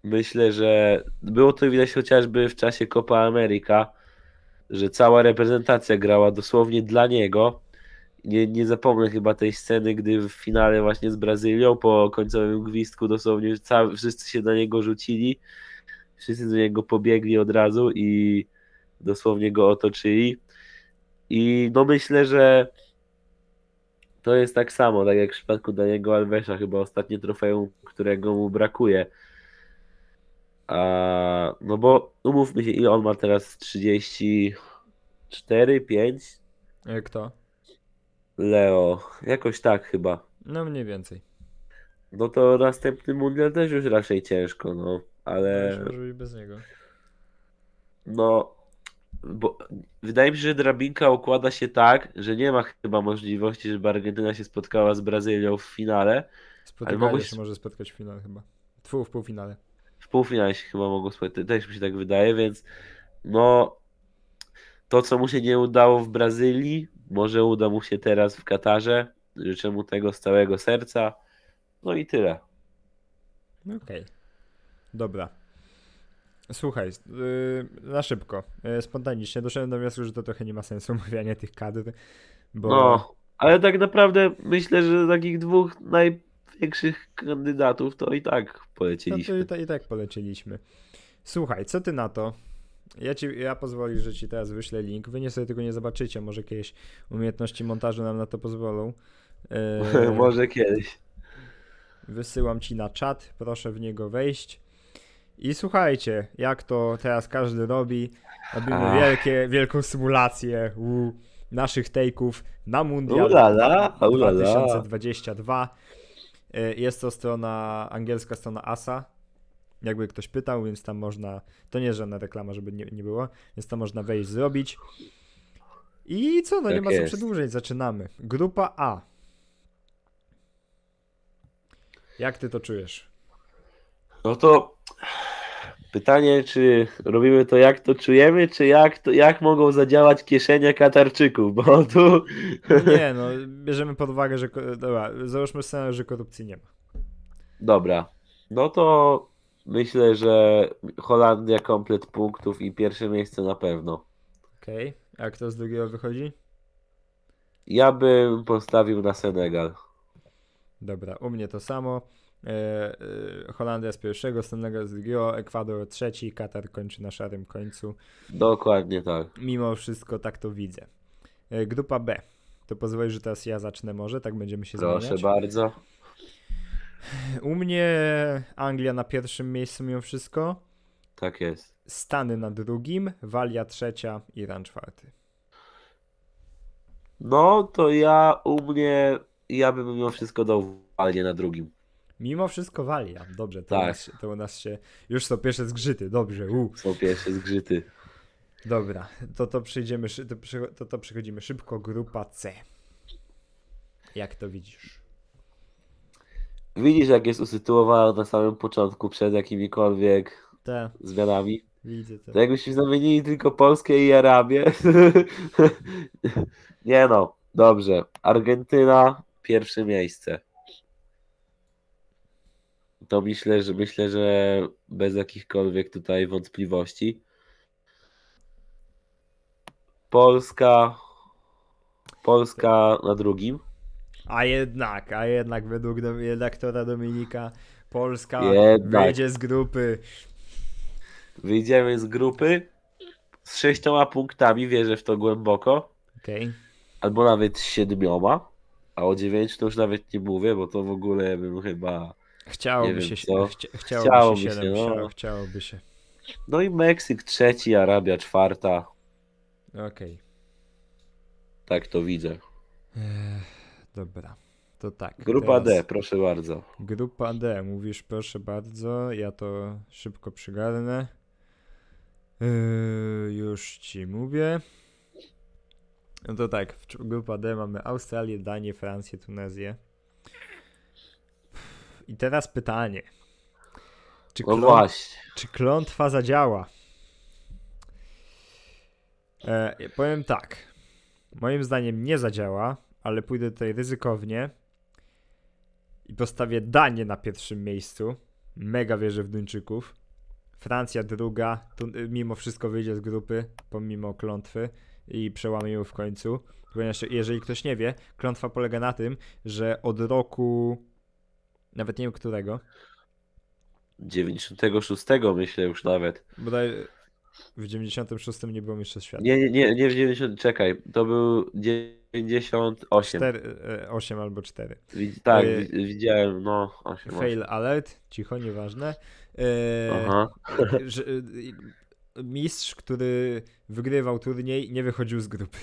myślę, że było to widać chociażby w czasie Copa America, że cała reprezentacja grała dosłownie dla niego. Nie, nie zapomnę chyba tej sceny, gdy w finale właśnie z Brazylią po końcowym gwizdku dosłownie cały, wszyscy się na niego rzucili, wszyscy do niego pobiegli od razu i dosłownie go otoczyli. I no myślę, że to jest tak samo, tak jak w przypadku Daniego Alvesa, chyba ostatnie trofeum, którego mu brakuje. A, no bo umówmy się, ile on ma teraz? 34, 5? E, Kto? Leo, jakoś tak chyba. No mniej więcej. No to następny mundial też już raczej ciężko, no, Ale... ale Może być bez niego. no, bo wydaje mi się, że drabinka układa się tak, że nie ma chyba możliwości, żeby Argentyna się spotkała z Brazylią w finale. Spotykają mogłeś- się może spotkać w finale chyba. Tfu, w półfinale. W półfinale się chyba mogą spotkać, też mi się tak wydaje, więc no, to co mu się nie udało w Brazylii, może uda mu się teraz w Katarze. Życzę mu tego z całego serca. No i tyle. Okej. Dobra. Słuchaj, yy, na szybko, yy, spontanicznie doszedłem do wniosku, że to trochę nie ma sensu omawianie tych kadr, bo No, ale tak naprawdę myślę, że takich dwóch największych kandydatów to i tak no to poleciliśmy. i, ta, i tak polecieliśmy. Słuchaj, co ty na to? Ja, ci, ja pozwolę, że ci teraz wyślę link. Wy nie sobie tego nie zobaczycie, może jakieś umiejętności montażu nam na to pozwolą. Yy, Może kiedyś. Wysyłam ci na czat, proszę w niego wejść. I słuchajcie, jak to teraz każdy robi. Robimy wielkie, wielką symulację u naszych take'ów na Mundial Ulala, ulala. 2022. Y, Jest to strona, angielska strona ASA. Jakby ktoś pytał, więc tam można. To nie jest żadna reklama, żeby nie, nie było. Więc tam można wejść, zrobić. I co, no nie Tak ma co jest. przedłużać, zaczynamy. Grupa A. Jak ty to czujesz? No to pytanie, czy robimy to jak to czujemy, czy jak, to, jak mogą zadziałać kieszenie Katarczyków, bo tu Nie, no, bierzemy pod uwagę, że. Dobra, załóżmy scenariusz, że korupcji nie ma. dobra. No to myślę, że Holandia komplet punktów i pierwsze miejsce na pewno. Ok. Okej. A kto z drugiego wychodzi? Ja bym postawił na Senegal. Dobra, u mnie to samo. E, e, Holandia z pierwszego, Senegal z drugiego, Ekwador trzeci, Katar kończy na szarym końcu. Dokładnie tak. Mimo wszystko tak to widzę. E, grupa B. To pozwoli, że teraz ja zacznę może, tak będziemy się Proszę zmieniać. bardzo. U mnie Anglia na pierwszym miejscu mimo wszystko, Tak jest. Stany na drugim, Walia trzecia, Iran czwarty. No to ja u mnie, ja bym mimo wszystko dał Walię na drugim. Mimo wszystko Walia. Dobrze, to, u Tak. nas, się- to u nas się... Już są pierwsze zgrzyty, dobrze, u. Są pierwsze zgrzyty. Dobra, to to przejdziemy, szy- to, to, to przechodzimy szybko. Grupa C. Jak to widzisz? Widzisz, jak jest usytuowana na samym początku przed jakimikolwiek Te, zmianami? widzę to. To jakbyśmy zamienili tylko Polskę i Arabię. Nie no, dobrze. Argentyna, pierwsze miejsce. To myślę, że myślę, że bez jakichkolwiek tutaj wątpliwości. Polska. Polska na drugim. A jednak, a jednak według do- redaktora Dominika Polska Jednak. wyjdzie z grupy. Wyjdziemy z grupy z sześcioma punktami, wierzę w to głęboko. Okej. albo nawet z siedmioma, a o dziewięciu to już nawet nie mówię, bo to w ogóle bym chyba... Chciałoby się, co. chcia, chciałoby, Chciałoby się się, 7, no. chciało, chciałoby się. No i Meksyk trzeci, Arabia czwarta, Okej. tak to widzę. Ech, Dobra, to tak. Grupa D, proszę bardzo. Grupa D, mówisz proszę bardzo, ja to szybko przygarnę. Yy, już ci mówię. No to tak, w grupa D mamy Australię, Danię, Francję, Tunezję. I teraz pytanie. Czy, No klą- właśnie, czy klątwa zadziała? E, powiem tak. Moim zdaniem nie zadziała, ale pójdę tutaj ryzykownie i postawię Danię na pierwszym miejscu. Mega wierzę w Duńczyków. Francja druga, tu, y, mimo wszystko wyjdzie z grupy, pomimo klątwy i przełamie ją w końcu. Ponieważ jeżeli ktoś nie wie, klątwa polega na tym, że od roku, nawet nie wiem którego, 96 myślę już nawet. bodaj w 96 nie było mistrzostw świata. Nie, nie, nie, nie w 90, czekaj, to był 98. 4, 8 albo 4. Widz- Tak, wi- widziałem, no 8. Fail alert, cicho, nieważne. Y, mistrz, który wygrywał turniej, nie wychodził z grupy.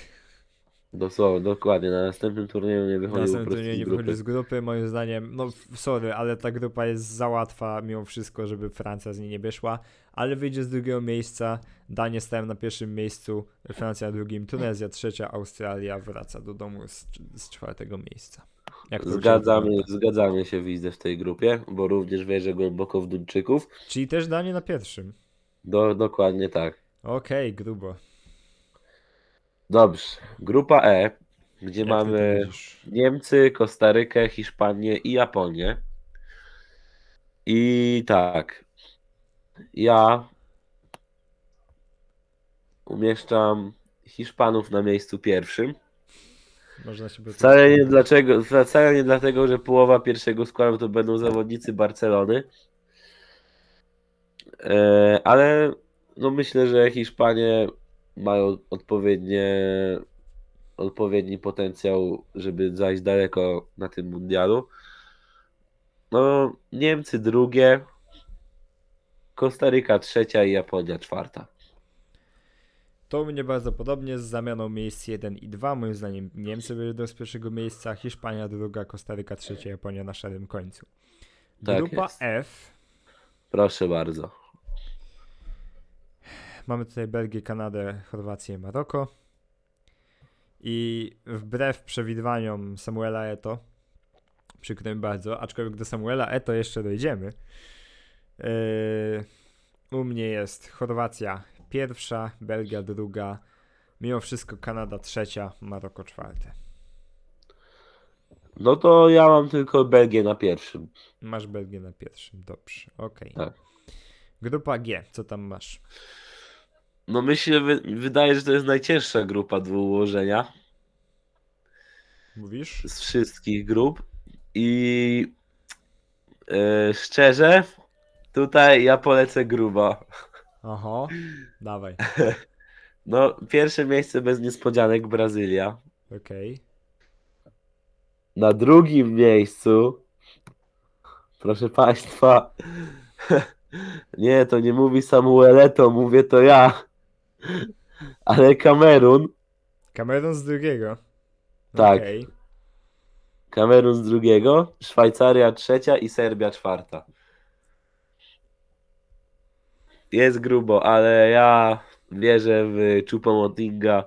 Dosłownie, dokładnie, na następnym turnieju nie po następnym turnieju nie grupy. wychodził z grupy, moim zdaniem, no sorry, ale ta grupa jest za łatwa mimo wszystko, żeby Francja z niej nie wyszła, ale wyjdzie z drugiego miejsca, Danie stają na pierwszym miejscu, Francja na drugim, Tunezja trzecia, Australia wraca do domu z, z czwartego miejsca. Zgadzamy, zgadzamy się, widzę, w tej grupie, bo również wierzę głęboko w Duńczyków. Czyli też Danie na pierwszym. Do, dokładnie tak. Okej, grubo. Dobrze. Grupa E, gdzie Jak mamy? Niemcy, Kostarykę, Hiszpanię i Japonię. I tak. Ja umieszczam Hiszpanów na miejscu pierwszym. Można się Wcale nie, dlaczego, wcale nie dlatego, że połowa pierwszego składu to będą zawodnicy Barcelony. E, ale no myślę, że Hiszpanie mają odpowiednie, odpowiedni potencjał, żeby zajść daleko na tym mundialu. No, Niemcy drugie, Kostaryka trzecia i Japonia czwarta. To u mnie bardzo podobnie z zamianą miejsc 1 i 2. Moim zdaniem Niemcy wyjdą z pierwszego miejsca, Hiszpania druga, Kostaryka trzecia, Japonia na szarym końcu. Tak Grupa jest. F. Proszę bardzo. Mamy tutaj Belgię, Kanadę, Chorwację i Maroko. I wbrew przewidywaniom Samuela Eto, przykro mi bardzo, aczkolwiek do Samuela Eto jeszcze dojdziemy, yy, u mnie jest Chorwacja pierwsza, Belgia druga, mimo wszystko Kanada trzecia, Maroko czwarte. No to ja mam tylko Belgię na pierwszym. Masz Belgię na pierwszym, dobrze, okej. Tak. Grupa G, co tam masz? No myślę, wy, wydaje, że to jest najcięższa grupa do ułożenia Mówisz? z wszystkich grup. I e, szczerze, tutaj ja polecę grubo. Oho, dawaj. No, pierwsze miejsce bez niespodzianek Brazylia. Okej. Na drugim miejscu, proszę Państwa, nie, to nie mówi Samueleto, mówię to ja, ale Kamerun, Kamerun z drugiego. Tak. Okej. Kamerun z drugiego, Szwajcaria trzecia i Serbia czwarta. Jest grubo, ale ja wierzę w Choupo-Motinga.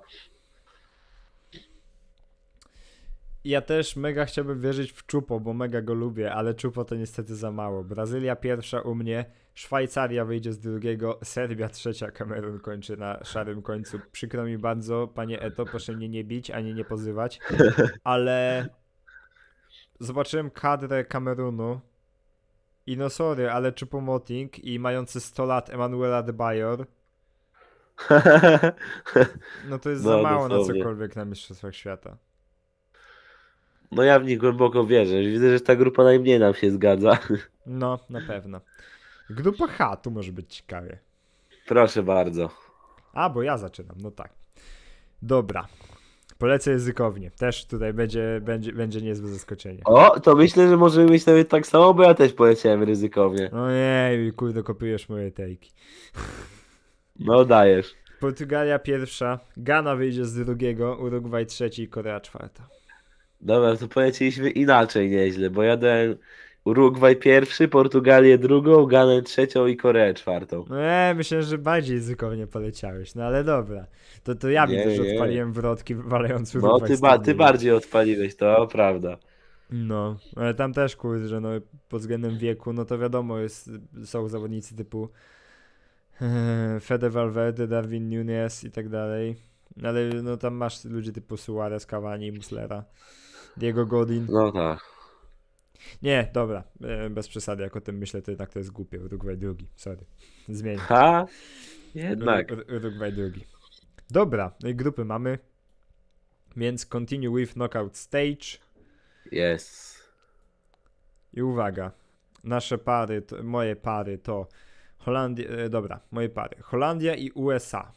Ja też mega chciałbym wierzyć w Czupo, bo mega go lubię, ale Czupo to niestety za mało. Brazylia pierwsza u mnie, Szwajcaria wyjdzie z drugiego, Serbia trzecia, Kamerun kończy na szarym końcu. Przykro mi bardzo, panie Eto, proszę mnie nie bić, ani nie pozywać, ale zobaczyłem kadrę Kamerunu i no sorry, ale Choupo-Moting i mający 100 lat Emanuela Adebayor, no to jest za No, mało na cokolwiek na Mistrzostwach Świata. No ja w nich głęboko wierzę. Widzę, że ta grupa najmniej nam się zgadza. No, na pewno. Grupa H, tu może być ciekawie. Proszę bardzo. A, bo ja zaczynam, no tak. Dobra. Polecę językownie. Też tutaj będzie, będzie, będzie niezłe zaskoczenie. O, to myślę, że możemy mieć nawet tak samo, bo ja też poleciałem ryzykownie. Ojej, kurde, kopiujesz moje tejki. No dajesz. Portugalia pierwsza, Ghana wyjdzie z drugiego, Urugwaj trzeci i Korea czwarta. Dobra, to polecieliśmy inaczej nieźle, bo ja dałem Urugwaj pierwszy, Portugalię drugą, Ganę trzecią i Koreę czwartą. No nie, myślę, że bardziej językownie poleciałeś, no ale dobra. To, to ja Nie, widzę, że nie. odpaliłem wrotki wywalając No Urugwaj ty, z ba, ty bardziej odpaliłeś, to prawda. No, ale tam też kurde, no pod względem wieku, no to wiadomo, jest, są zawodnicy typu e, Fede Valverde, Darwin Nunes i tak dalej. Ale no tam masz ludzi typu Suarez, Cavani, Muslera, Diego Godin. No tak. Nie, dobra, e, bez przesady, jak o tym myślę, to jednak to jest głupie. Uruguay drugi, sorry. Zmienię. Ha? Jednak. Ur- Uruguay drugi. Dobra, no i grupy mamy. Więc continue with knockout stage. Jest. I uwaga, nasze pary, to, moje pary to Holandia, e, dobra, moje pary, Holandia i USA.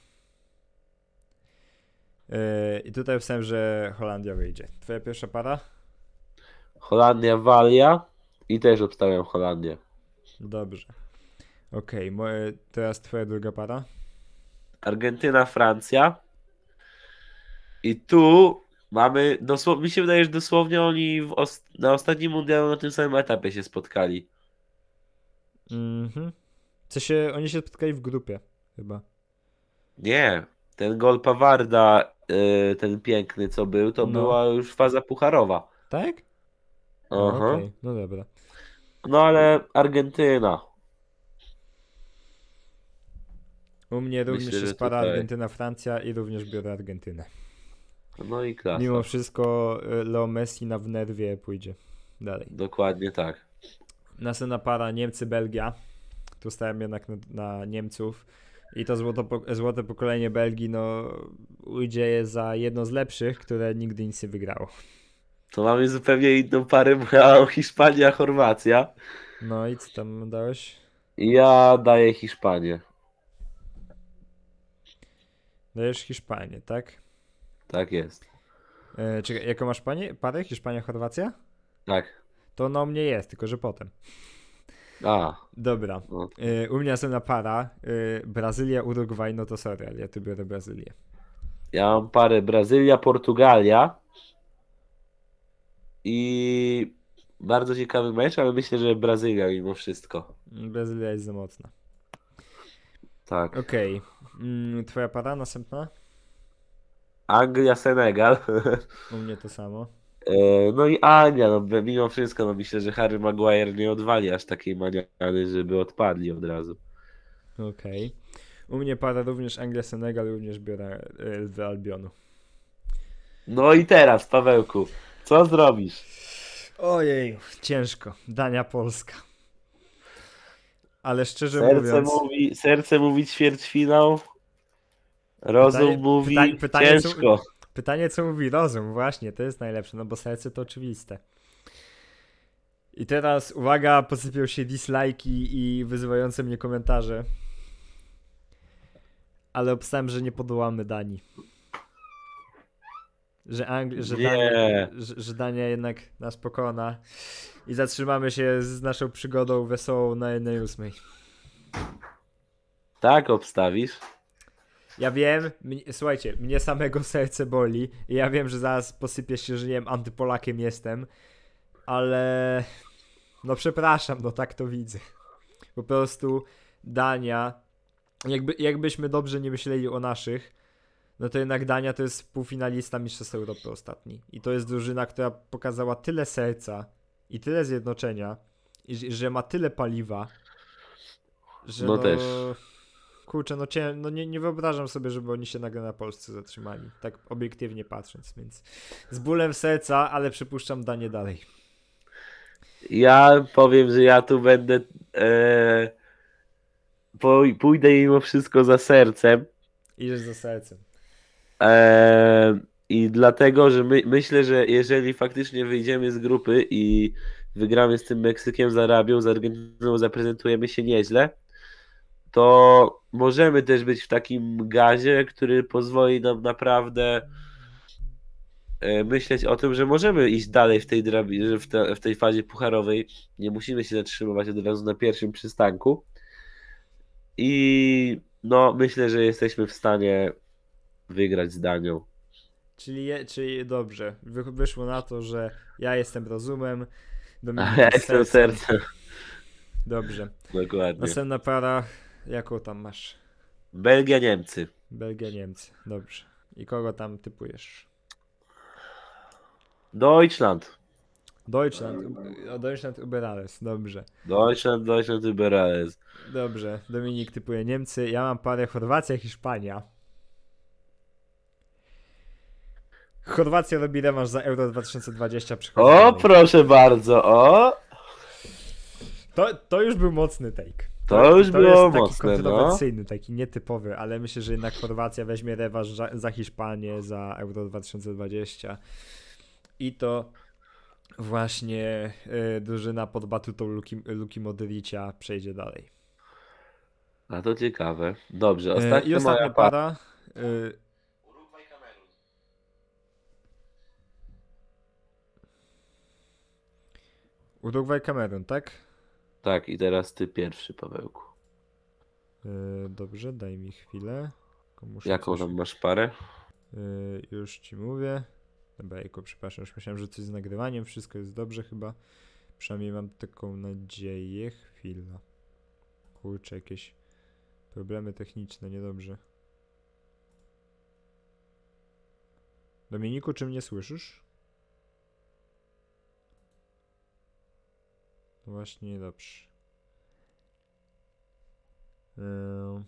E, I tutaj wstałem, że Holandia wyjdzie. Twoja pierwsza para? Holandia, Walia i też obstawiam Holandię. Dobrze. Okej, moje, teraz twoja druga para? Argentyna, Francja. I tu mamy, dosłownie, mi się wydaje, że dosłownie oni os na ostatnim mundialu na tym samym etapie się spotkali. Mhm. W sensie, oni się spotkali w grupie, chyba. Nie, ten gol Pawarda, y, ten piękny co był, to No. była już faza pucharowa. Tak? No, Aha. okej, no dobra. No ale Argentyna. U mnie również Myślę, że jest para tutaj- Argentyna-Francja i również biorę Argentynę. No i klasa. Mimo wszystko e, Leo Messi na w nerwie pójdzie dalej. Dokładnie tak. Następna para Niemcy-Belgia. Tu stałem jednak na, na Niemców. I to złoto, po- złote pokolenie Belgii no, ujdzie za jedno z lepszych, które nigdy nic nie wygrało. To mamy zupełnie inną parę, bo Hiszpania, Chorwacja. No i co tam dałeś? Ja daję Hiszpanię. Dajesz Hiszpanię, tak? Tak jest. E, czekaj, jaką masz panie? parę? Hiszpania, Chorwacja? Tak. To no mnie jest, tylko że potem. A, Dobra. no. E, u mnie następna para. E, Brazylia, Urugwaj, no to sorry, ale ja tu biorę Brazylię. Ja mam parę Brazylia, Portugalia. I bardzo ciekawy mecz, ale myślę, że Brazylia mimo wszystko. Brazylia jest za mocna. Tak. Okej. Mm, Twoja para następna? Anglia, Senegal. U mnie to samo. E, No i Anglia, no mimo wszystko, no myślę, że Harry Maguire nie odwali aż takiej maniany, żeby odpadli od razu. Okej. U mnie para również Anglia-Senegal, również biorę e, Lwy Albionu. No i teraz, Pawełku, co zrobisz? Ojej, ciężko. Dania Polska. Ale szczerze Serce mówiąc, mówi, serce mówi ćwierćfinał, Rozum Pytanie- mówi pyta- pytanie, co- ciężko. Pytanie, co mówi rozum, właśnie, to jest najlepsze, no bo serce to oczywiste. I teraz, uwaga, posypią się dislajki i wyzywające mnie komentarze. Ale obstałem, że nie podołamy Danii. Że, Angli- że. Dania, że, że Dania jednak nas pokona i zatrzymamy się z naszą przygodą wesołą na jednej ósmej. Tak obstawisz? Ja wiem, mnie, słuchajcie, mnie samego serce boli i ja wiem, że zaraz posypię się, że nie wiem, antypolakiem jestem, ale no przepraszam, no tak to widzę. Po prostu Dania, jakby, jakbyśmy dobrze nie myśleli o naszych, no to jednak Dania to jest półfinalista Mistrzostw Europy ostatni. I to jest drużyna, która pokazała tyle serca i tyle zjednoczenia, i, że- ma tyle paliwa, że No no, też. Kurczę, no, cię, no nie, nie wyobrażam sobie, żeby oni się nagle na Polsce zatrzymali. Tak obiektywnie patrząc, więc z bólem serca, ale przypuszczam Danie dalej. Ja powiem, że ja tu będę. E, pójdę mimo wszystko za sercem. Idziesz za sercem. E, I dlatego, że my, myślę, że jeżeli faktycznie wyjdziemy z grupy i wygramy z tym Meksykiem, z Arabią, z Argentyną, zaprezentujemy się nieźle, to możemy też być w takim gazie, który pozwoli nam naprawdę e, myśleć o tym, że możemy iść dalej w tej, drabi- że w, te, w tej fazie pucharowej. Nie musimy się zatrzymywać od razu na pierwszym przystanku. I no, myślę, że jesteśmy w stanie wygrać z Danią. Czyli, je, czyli dobrze, Wy, wyszło na to, że ja jestem rozumem, Dominik ja jest jestem sercem. Dobrze. Dokładnie. Następna para, jaką tam masz? Belgia, Niemcy. Belgia, Niemcy. Dobrze. I kogo tam typujesz? Deutschland. Deutschland. Deutschland Uberales. Dobrze. Deutschland, Deutschland, Liberales. Dobrze. Dominik typuje Niemcy. Ja mam parę Chorwacja, Hiszpania. Chorwacja robi rewanż za Euro 2020. przechodzi O, proszę bardzo, o! To, to już był mocny take. To już było jest taki mocne, no. kontrowersyjny, taki nietypowy, ale myślę, że jednak Chorwacja weźmie rewanż za, za Hiszpanię, za Euro 2020 i to właśnie y, drużyna pod batutą Luki, Luki Modricia przejdzie dalej. A to ciekawe. Dobrze, Y, ostatnia moja para. para. Y, Urugwaj Kamerun, tak? Tak, i teraz ty pierwszy, Pawełku. Y, dobrze, daj mi chwilę. Jaką coś- tam masz parę? Yy, już ci mówię. Dobra, Ejku, przepraszam, już myślałem, że coś z nagrywaniem, wszystko jest dobrze chyba. Przynajmniej mam taką nadzieję. Chwila. Kurczę, jakieś problemy techniczne, niedobrze. Dominiku, czy mnie słyszysz? Właśnie, niedobrze. Yy...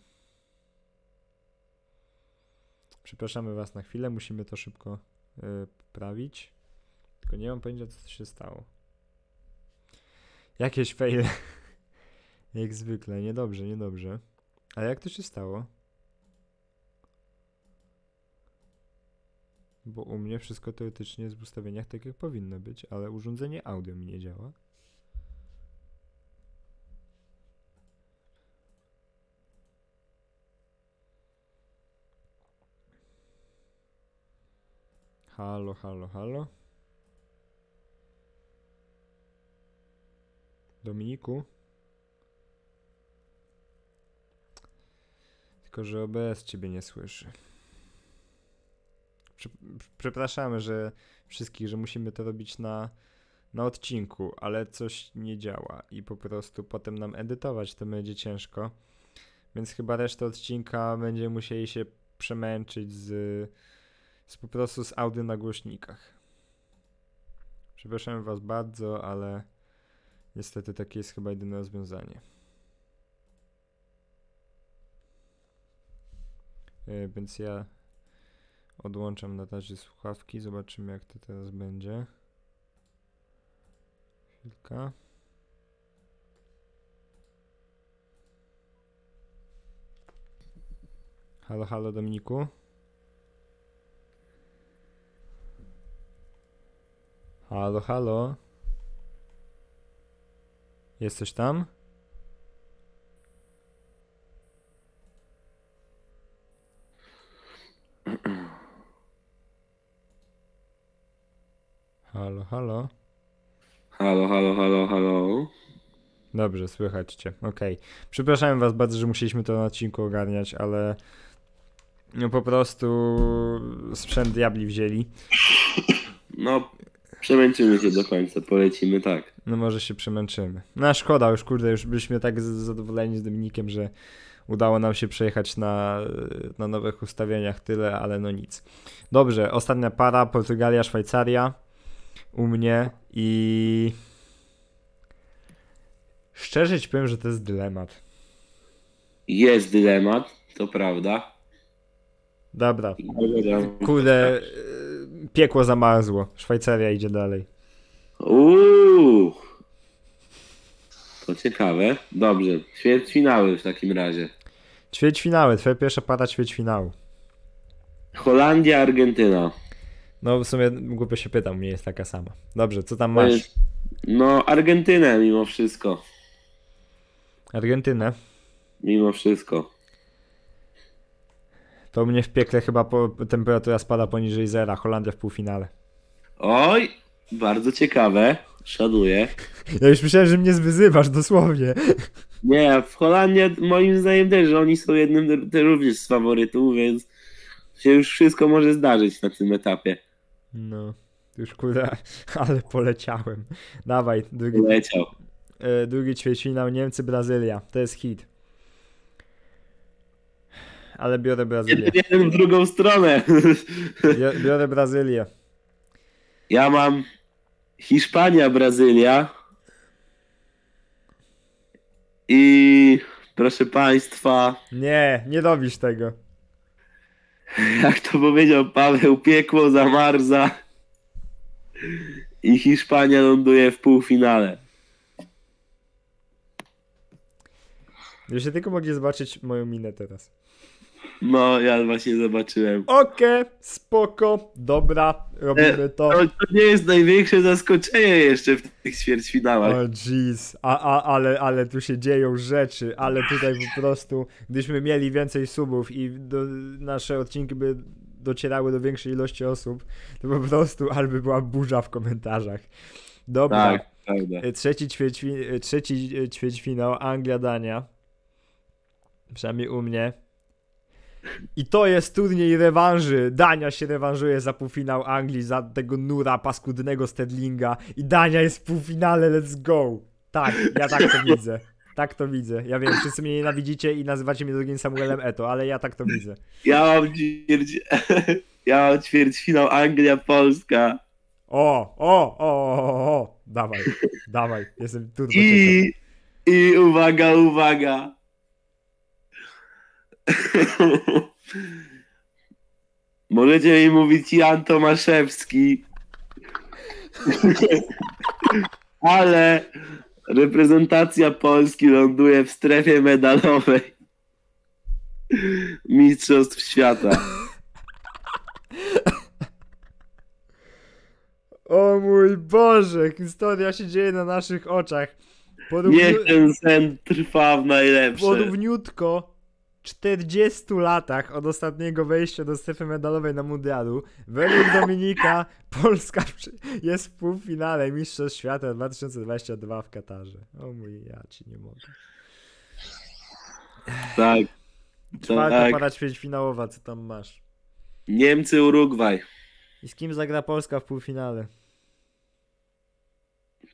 Przepraszamy Was na chwilę, musimy to szybko y, poprawić. Tylko nie mam pojęcia, co się stało. Jakieś faile. jak zwykle, niedobrze, niedobrze. Ale jak to się stało? Bo u mnie wszystko teoretycznie jest w ustawieniach tak, jak powinno być, ale urządzenie audio mi nie działa. Halo, halo, halo. Dominiku? Tylko, że OBS ciebie nie słyszy. Prze- Przepraszamy, że wszystkich, że musimy to robić na, na odcinku, ale coś nie działa i po prostu potem nam edytować to będzie ciężko. Więc chyba resztę odcinka będziemy musieli się przemęczyć z, z po prostu z audio na głośnikach. Przepraszam was bardzo, ale niestety takie jest chyba jedyne rozwiązanie. Yy, więc ja odłączam na razie słuchawki, zobaczymy jak to teraz będzie. Chwilka. Halo, halo Dominiku. Halo, halo. Jesteś tam? Halo, halo. Halo, halo, halo, halo. Dobrze, słychać cię. Okej. Przepraszam was bardzo, że musieliśmy to na odcinku ogarniać, ale no po prostu sprzęt diabli wzięli. No, przemęczymy się do końca, polecimy tak. No może się przemęczymy. No szkoda, już kurde, już byliśmy tak zadowoleni z Dominikiem, że udało nam się przejechać na, na nowych ustawieniach tyle, ale no nic. Dobrze, ostatnia para, Portugalia, Szwajcaria u mnie i szczerze ci powiem, że to jest dylemat. Jest dylemat, to prawda. Dobra, kurde, piekło zamarzło, Szwajcaria idzie dalej. Uuu. To ciekawe. Dobrze, ćwierćfinały w takim razie. Ćwierćfinały, twoja pierwsza para ćwierćfinału. Holandia, Argentyna. No w sumie głupio się pytam, mnie jest taka sama. Dobrze, co tam masz? jest- No, Argentynę mimo wszystko. Argentynę. Mimo wszystko. To u mnie w piekle chyba po, temperatura spada poniżej zera. Holandia w półfinale. Oj, bardzo ciekawe. Szanuję. Ja już myślałem, że mnie zwyzywasz dosłownie. Nie, w Holandia moim zdaniem też, że oni są jednym te również z faworytów, więc się już wszystko może zdarzyć na tym etapie. No, już kurde, ale poleciałem. Dawaj, drugi, Leciał. e, drugi ćwierćfinał Niemcy, Brazylia. To jest hit. Ale biorę Brazylię. Jeden w drugą stronę. Bio- Biorę Brazylię. Ja mam Hiszpania, Brazylia. I proszę Państwa, Nie, nie robisz tego. jak to powiedział Paweł, piekło zamarza i Hiszpania ląduje w półfinale. Gdybyście tylko mogli zobaczyć moją minę teraz. No, ja właśnie zobaczyłem. Okej, spoko, dobra, robimy to. To, to nie jest największe zaskoczenie jeszcze w tych ćwierćfinałach. O jeez, a, a, ale, ale tu się dzieją rzeczy, ale tutaj po prostu, gdybyśmy mieli więcej subów i do, nasze odcinki by docierały do większej ilości osób, to po prostu albo była burza w komentarzach. Dobra, Tak, prawda. e, trzeci, ćwierćfi, e, trzeci e, ćwierćfinał, Anglia-Dania, przynajmniej u mnie. I to jest turniej rewanży. Dania się rewanżuje za półfinał Anglii, za tego nura paskudnego Stedlinga. I Dania jest w półfinale, let's go. Tak, ja tak to widzę. Tak to widzę. Ja wiem, wszyscy mnie nienawidzicie i nazywacie mnie drugim Samuelem Eto, ale ja tak to widzę. Ja mam ćwierć... Ja mam ćwierćfinał Anglia-Polska. O, o, o, o, o. Dawaj, dawaj. Jestem turbo. I... I uwaga, uwaga. Możecie mi mówić Jan Tomaszewski. Ale reprezentacja Polski ląduje w strefie medalowej Mistrzostw Świata. O mój Boże, historia się dzieje na naszych oczach. Porównu... Niech ten sen trwa w najlepsze. Porówniutko 40 latach od ostatniego wejścia do strefy medalowej na mundialu, według Dominika Polska jest w półfinale Mistrzostw Świata 2022 w Katarze. O mój, ja ci nie mogę. Tak. Czwarta tak. para ćwierćfinałowa, co tam masz? Niemcy, Urugwaj. I z kim zagra Polska w półfinale?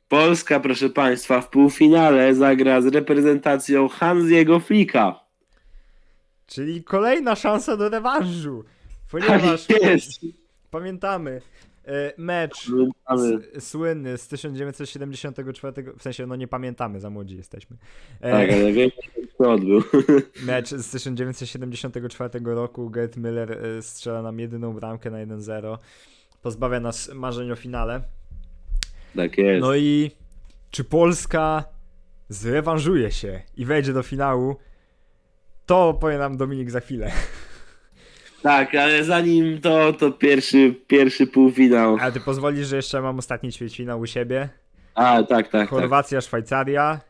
Polska, proszę Państwa, w półfinale zagra z reprezentacją Hansiego Flicka. Czyli kolejna szansa do rewanżu. Ponieważ Tak pamiętamy e, mecz Pamiętamy. słynny z 1974, w sensie no nie pamiętamy, za młodzi jesteśmy. E, Tak, ale wiem, kto odbył. Mecz z 1974 roku, Gerd Müller e, strzela nam jedyną bramkę na 1-0. Pozbawia nas marzeń o finale. Tak jest. No i czy Polska zrewanżuje się i wejdzie do finału? To powie nam Dominik za chwilę. Tak, ale zanim to, to pierwszy, pierwszy półfinał. Ale ty pozwolisz, że jeszcze mam ostatni ćwierćfinał u siebie? A, tak, tak, tak. Chorwacja, Szwajcaria.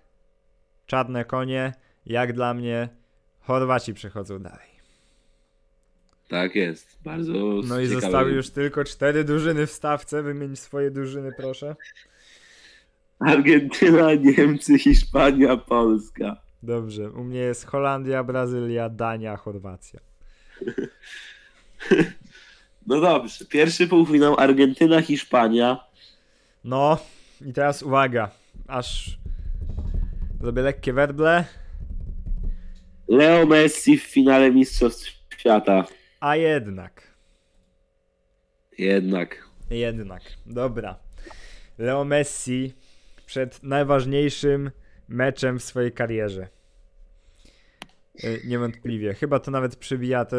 Czarne konie. Jak dla mnie, Chorwaci przechodzą dalej. Tak jest, bardzo No i zostały już tylko cztery drużyny w stawce. Wymień swoje drużyny, proszę. Argentyna, Niemcy, Hiszpania, Polska. Dobrze, u mnie jest Holandia, Brazylia, Dania, Chorwacja. No dobrze, pierwszy półfinał Argentyna, Hiszpania. No i teraz uwaga, aż zrobię lekkie werble, Leo Messi w finale Mistrzostw Świata. a jednak, Jednak. jednak, dobra. Leo Messi przed najważniejszym meczem w swojej karierze. Y, Niewątpliwie. Chyba to nawet przybija te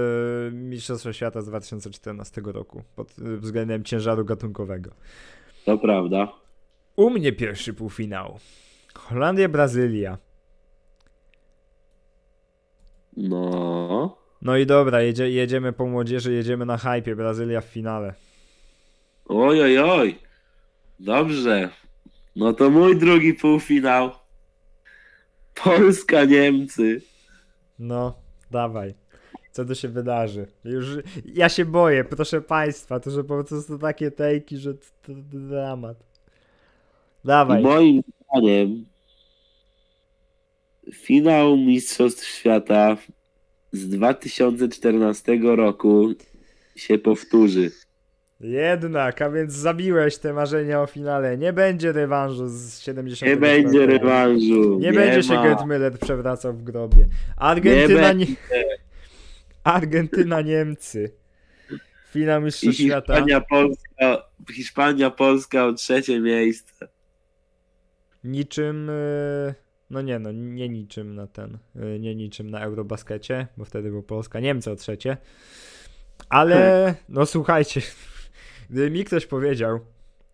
Mistrzostwo Świata z 2014 roku pod y, względem ciężaru gatunkowego. To prawda. U mnie pierwszy półfinał. Holandia, Brazylia. No. No i dobra, jedzie, jedziemy po młodzieży, jedziemy na hypie. Brazylia w finale. Oj, oj, oj. Dobrze. No to mój drugi półfinał. Polska, Niemcy. No, dawaj. Co tu się wydarzy? Już, ja się boję, proszę państwa, to że po prostu takie tejki, że to, to, to dramat. Dawaj. Moim zdaniem finał Mistrzostw Świata z 2014 roku się powtórzy. Jednak, a więc zabiłeś te marzenia o finale. Nie będzie rewanżu z 70. Nie będzie rewanżu. Nie, będzie się ma. Gerd Müller przewracał w grobie. Argentyna, nie będzie. Argentyna Niemcy. Finał I Mistrzostw Świata. Hiszpania, Polska, Hiszpania, Polska o trzecie miejsce. Niczym. y, No nie, no nie niczym na ten. y, Nie niczym na Eurobaskecie, bo wtedy był Polska. Niemcy o trzecie. Ale, no słuchajcie. Gdyby mi ktoś powiedział.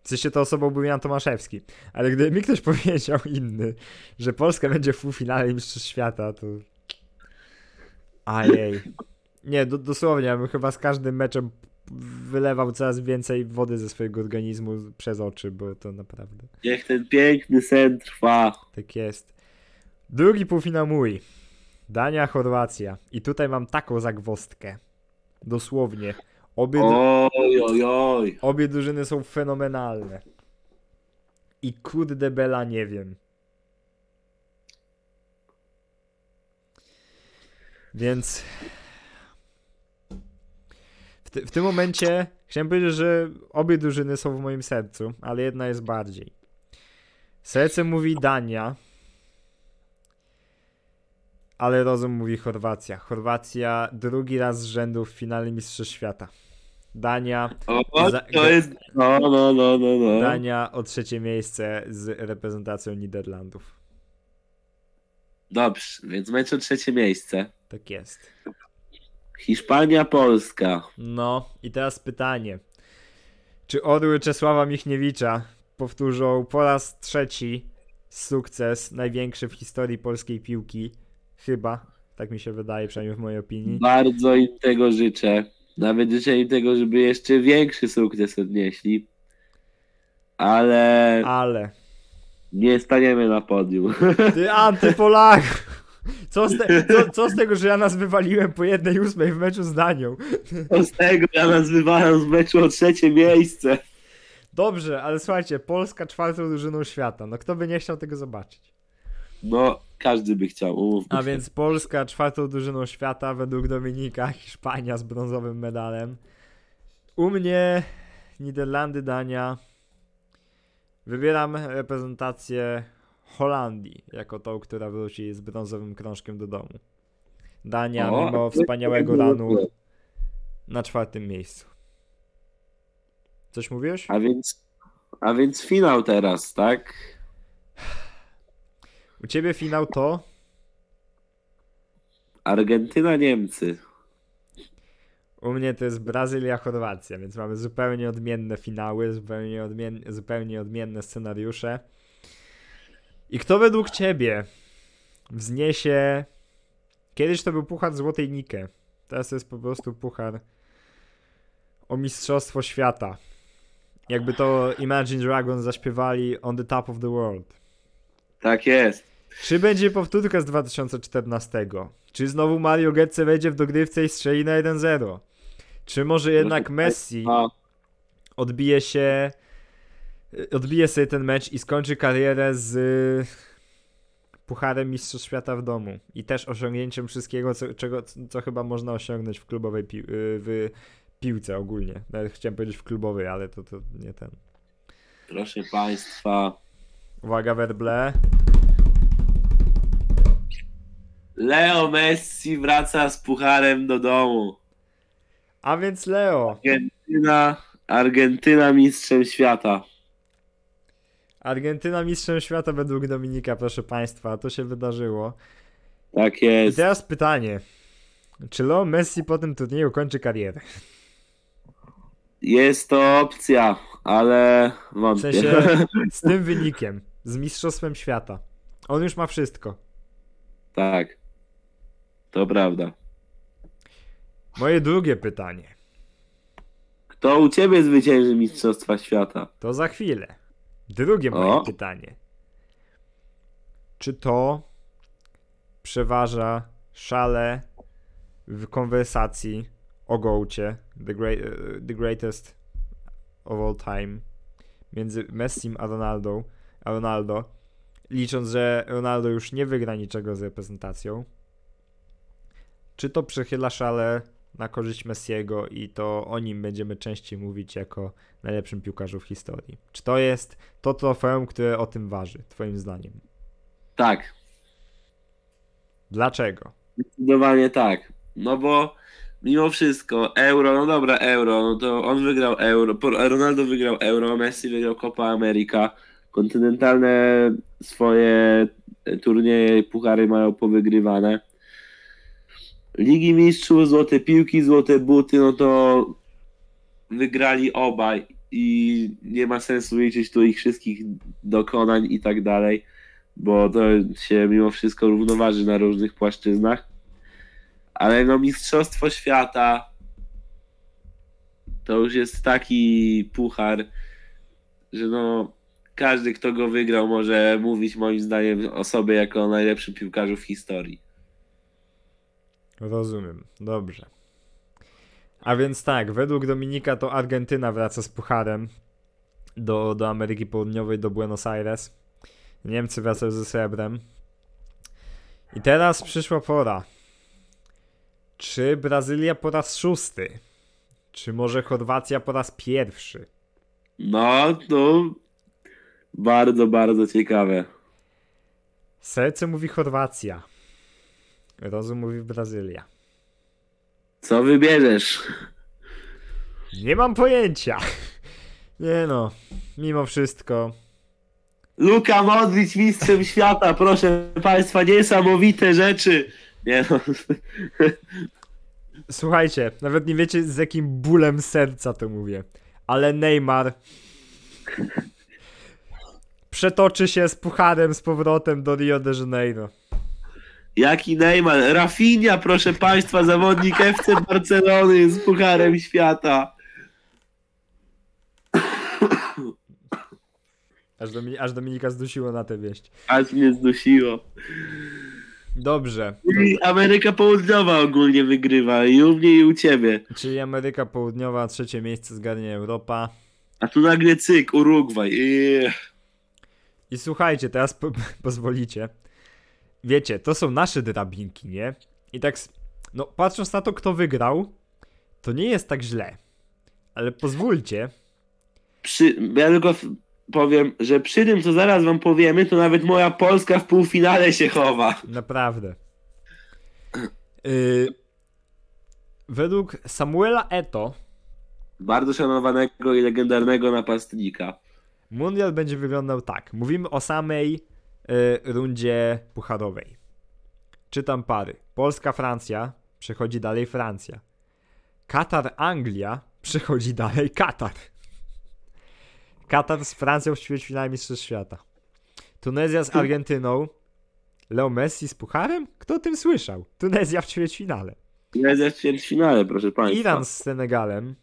W sensie to osobą był Jan Tomaszewski. Ale gdyby mi ktoś powiedział inny, że Polska będzie w półfinale Mistrzostw Świata, to. Ajej. Nie, do, dosłownie, ja bym chyba z każdym meczem wylewał coraz więcej wody ze swojego organizmu przez oczy, bo to naprawdę. Niech ten piękny sen trwa. Tak jest. Drugi półfinał mój. Dania, Chorwacja. I tutaj mam taką zagwostkę. Dosłownie. Obie, Oj, oj, oj. obie drużyny są fenomenalne. I kurde bela nie wiem. Więc w, ty, w tym momencie chciałem powiedzieć, że obie drużyny są w moim sercu, ale jedna jest bardziej. Serce mówi Dania, ale rozum mówi Chorwacja. Chorwacja drugi raz z rzędu w finale Mistrzostw Świata. Dania, O, Za- to jest. No, no, no, no, no. Dania o trzecie miejsce z reprezentacją Niderlandów. Dobrze, więc mecz o trzecie miejsce. Tak jest. Hiszpania, Polska. No i teraz pytanie. Czy orły Czesława Michniewicza powtórzą po raz trzeci sukces największy w historii polskiej piłki? Chyba. Tak mi się wydaje, przynajmniej w mojej opinii. Bardzo im tego życzę. Nawet życzę im tego, żeby jeszcze większy sukces odnieśli. Ale Ale. nie staniemy na podium. Ty antypolak! Co z, te, co, co z tego, że ja nas wywaliłem po jednej ósmej w meczu z Danią? Co z tego ja nas wywalam z meczu o trzecie miejsce. Dobrze, ale słuchajcie, Polska czwartą drużyną świata. No kto by nie chciał tego zobaczyć? No, każdy by chciał. umówmy A się. więc Polska czwartą drużyną świata według Dominika, Hiszpania z brązowym medalem. U mnie Niderlandy, Dania. Wybieram reprezentację Holandii jako tą, która wróci z brązowym krążkiem do domu. Dania, O, mimo wspaniałego ranu, na czwartym miejscu. Coś mówiłeś? A więc, a więc finał teraz, tak? U ciebie finał to Argentyna, Niemcy. U mnie to jest Brazylia, Chorwacja, więc mamy zupełnie odmienne finały, zupełnie, odmien zupełnie odmienne scenariusze. I kto według ciebie wzniesie. Kiedyś to był Puchar Złotej Nikę. Teraz to jest po prostu puchar o Mistrzostwo Świata. Jakby to Imagine Dragons zaśpiewali On the Top of the World. Tak jest. Czy będzie powtórka z 2014? Czy znowu Mario Götze wejdzie w dogrywce i strzeli na 1-0? Czy może jednak Messi odbije się, odbije sobie ten mecz i skończy karierę z y, Pucharem Mistrzostw Świata w domu i też osiągnięciem wszystkiego, co, czego, co chyba można osiągnąć w klubowej pi- y, w piłce ogólnie. Nawet chciałem powiedzieć w klubowej, ale to, to nie ten. proszę państwa. Uwaga, werble. Leo Messi wraca z pucharem do domu. A więc Leo. Argentyna, Argentyna mistrzem świata. Argentyna mistrzem świata według Dominika, proszę państwa, to się wydarzyło. Tak I jest. teraz pytanie. Czy Leo Messi po tym turnieju kończy karierę? Jest to opcja, ale W wątpię. sensie z tym wynikiem, z mistrzostwem świata. On już ma wszystko. tak. To prawda. Moje drugie pytanie. Kto u ciebie zwycięży mistrzostwa świata? To za chwilę. Drugie moje O. pytanie. Czy to przeważa szale w konwersacji o gołcie, the, great, the greatest of all time, między Messim a Ronaldo, a Ronaldo, licząc, że Ronaldo już nie wygra niczego z reprezentacją? Czy to przechyla szale na korzyść Messiego i to o nim będziemy częściej mówić jako najlepszym piłkarzu w historii? Czy to jest to trofeum, które o tym waży, twoim zdaniem? Tak. Dlaczego? Zdecydowanie tak. No bo mimo wszystko euro, no dobra, euro, no to on wygrał euro, Ronaldo wygrał euro, Messi wygrał Copa America. Kontynentalne swoje turnieje i puchary mają powygrywane. Ligi Mistrzów, złote piłki, złote buty, no to wygrali obaj i nie ma sensu liczyć tu ich wszystkich dokonań i tak dalej, bo to się mimo wszystko równoważy na różnych płaszczyznach. Ale no Mistrzostwo Świata to już jest taki puchar, że no każdy, kto go wygrał, może mówić moim zdaniem o sobie jako o najlepszym piłkarzu w historii. Rozumiem, dobrze. A więc tak, według Dominika to Argentyna wraca z pucharem do, do Ameryki Południowej, do Buenos Aires. Niemcy wracają ze srebrem. I teraz przyszła pora. Czy Brazylia po raz szósty? Czy może Chorwacja po raz pierwszy? No, to bardzo, bardzo ciekawe. Serce mówi Chorwacja. Rozum mówi Brazylia. Co wybierzesz? Nie mam pojęcia. Nie no, mimo wszystko. Luka Modric mistrzem świata, proszę Państwa, niesamowite rzeczy. Nie no, Słuchajcie, nawet nie wiecie z jakim bólem serca to mówię. Ale Neymar przetoczy się z pucharem z powrotem do Rio de Janeiro. Jaki Neymar? Rafinha, proszę Państwa, zawodnik FC Barcelony z Pucharem Świata. Aż, Domi- aż Dominika zdusiło na tę wieść. Aż mnie zdusiło. Dobrze, I Ameryka Południowa ogólnie wygrywa i u mnie i u Ciebie. czyli Ameryka Południowa, trzecie miejsce zgarnie Europa. A tu nagle cyk, Urugwaj. Eee. I słuchajcie, teraz po- pozwolicie. Wiecie, to są nasze drabinki, nie? I tak, no patrząc na to, kto wygrał, to nie jest tak źle. Ale pozwólcie, Przy, ja tylko powiem, że przy tym, co zaraz Wam powiemy, to nawet moja Polska w półfinale się chowa. Naprawdę. Yy, według Samuela Eto Bardzo szanowanego i legendarnego napastnika. mundial będzie wyglądał tak. Mówimy o samej rundzie pucharowej. Czytam pary. Polska-Francja przechodzi dalej Francja. Katar-Anglia przechodzi dalej Katar. Katar z Francją w ćwierćfinale Mistrzostw Świata. Tunezja z Argentyną. Leo Messi z pucharem? Kto o tym słyszał? Tunezja w ćwierćfinale. Tunezja w ćwierćfinale, proszę państwa. Iran z Senegalem.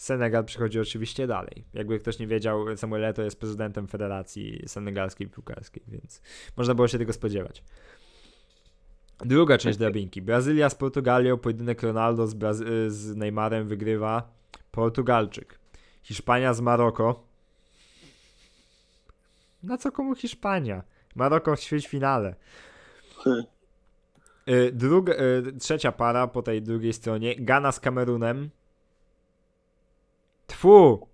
Senegal przychodzi oczywiście dalej. Jakby ktoś nie wiedział, Samuel Eto'o jest prezydentem Federacji Senegalskiej Piłkarskiej, więc można było się tego spodziewać. Druga część drabinki. Brazylia z Portugalią, pojedynek Ronaldo z, Brazy- z Neymarem wygrywa Portugalczyk. Hiszpania z Maroko. Na co komu Hiszpania? Maroko w ćwierćfinale. Y, Druga, y, trzecia para po tej drugiej stronie. Ghana z Kamerunem. Tfu!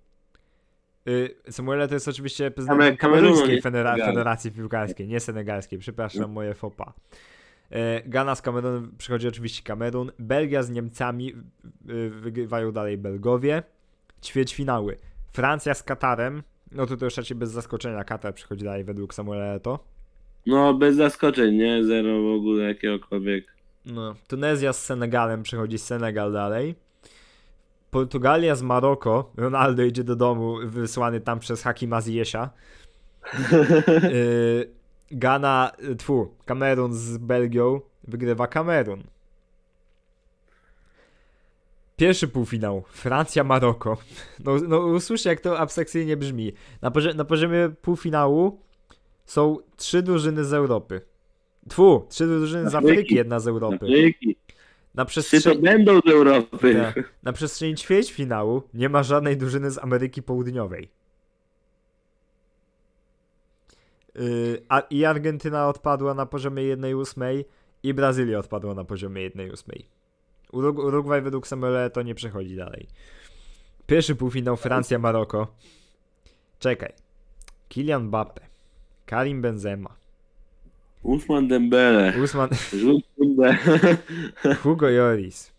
Y, Samuele to jest oczywiście prezydent Kameruńskiej federa-. Federacji Piłkarskiej, nie senegalskiej. Przepraszam, moje fopa. Y, Ghana z Kamerunem przychodzi oczywiście Kamerun. Belgia z Niemcami y, wygrywają dalej Belgowie. Ćwierćfinały. Francja z Katarem. No to już raczej bez zaskoczenia Katar przychodzi dalej według Samuela Eto'o. No, bez zaskoczeń, nie? Zero w ogóle jakiegokolwiek. No, Tunezja z Senegalem przechodzi Senegal dalej. Portugalia z Maroko. Ronaldo idzie do domu, wysłany tam przez Hakima Ziesia. Yy, Ghana, tfu, Kamerun z Belgią wygrywa Kamerun. Pierwszy półfinał. Francja-Maroko. No, no usłyszcie, jak to abstrakcyjnie brzmi. Na, pozi- na poziomie półfinału są trzy drużyny z Europy. Tfu, trzy drużyny z Afryki. Afryki, jedna z Europy. Afryki. Na Trzy to przestrzeni, będą z Europy. Tak. na przestrzeni ćwierćfinału nie ma żadnej drużyny z Ameryki Południowej. Yy, a, I Argentyna odpadła na poziomie 1-8 i Brazylia odpadła na poziomie 1-8. Urug- Urugwaj według Samuela to nie przechodzi dalej. Pierwszy półfinał Francja-Maroko. Czekaj. Kylian Mbappe. Karim Benzema. Usman Dembele. Usman. Hugo Lloris.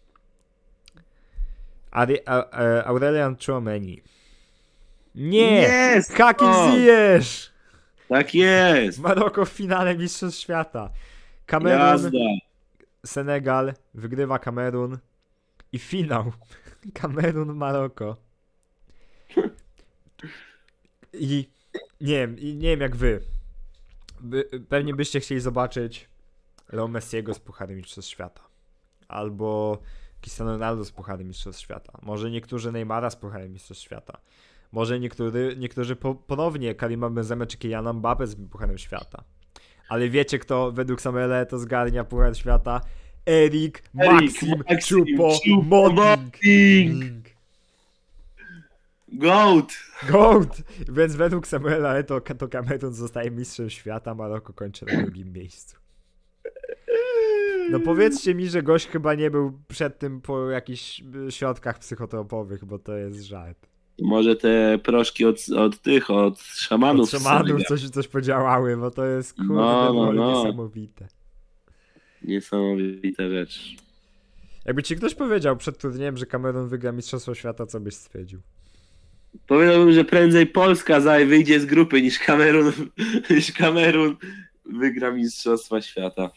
Ari- a- a- Aurelian Chouameni. Nie! Jest! Hakim O! Ziyech! Tak jest! Maroko w finale Mistrzostw Świata. Kamerun, Jazda! Senegal, wygrywa Kamerun i finał. Kamerun, Maroko. I nie wiem, i nie wiem jak wy. By, pewnie byście chcieli zobaczyć Leo Messiego z Pucharem Mistrzostw Świata. Albo Cristiano Ronaldo z Pucharem Mistrzostw Świata. Może niektórzy Neymara z Pucharem Mistrzostw Świata. Może niektóry, niektórzy po, ponownie Karima Benzema czy Kyliana Mbappe z Pucharem Świata. Ale wiecie kto według Samuela to zgarnia Puchar Świata? Erik Maxim Choupo-Moting. Goat! Goat! Więc według Samuela to, to Kamerun zostaje mistrzem świata, Maroko kończy na drugim miejscu. No powiedzcie mi, że gość chyba nie był przed tym po jakichś środkach psychotropowych, bo to jest żart. Może te proszki od, od tych, od szamanów. Od szamanów coś, coś podziałały, bo to jest kurde No, no, no, no. niesamowite. Niesamowita rzecz. Jakby ci ktoś powiedział przed turniejem, że Kamerun wygra Mistrzostwo Świata, co byś stwierdził? Powiedziałbym, że prędzej Polska zaj wyjdzie z grupy niż Kamerun, niż Kamerun wygra Mistrzostwa Świata.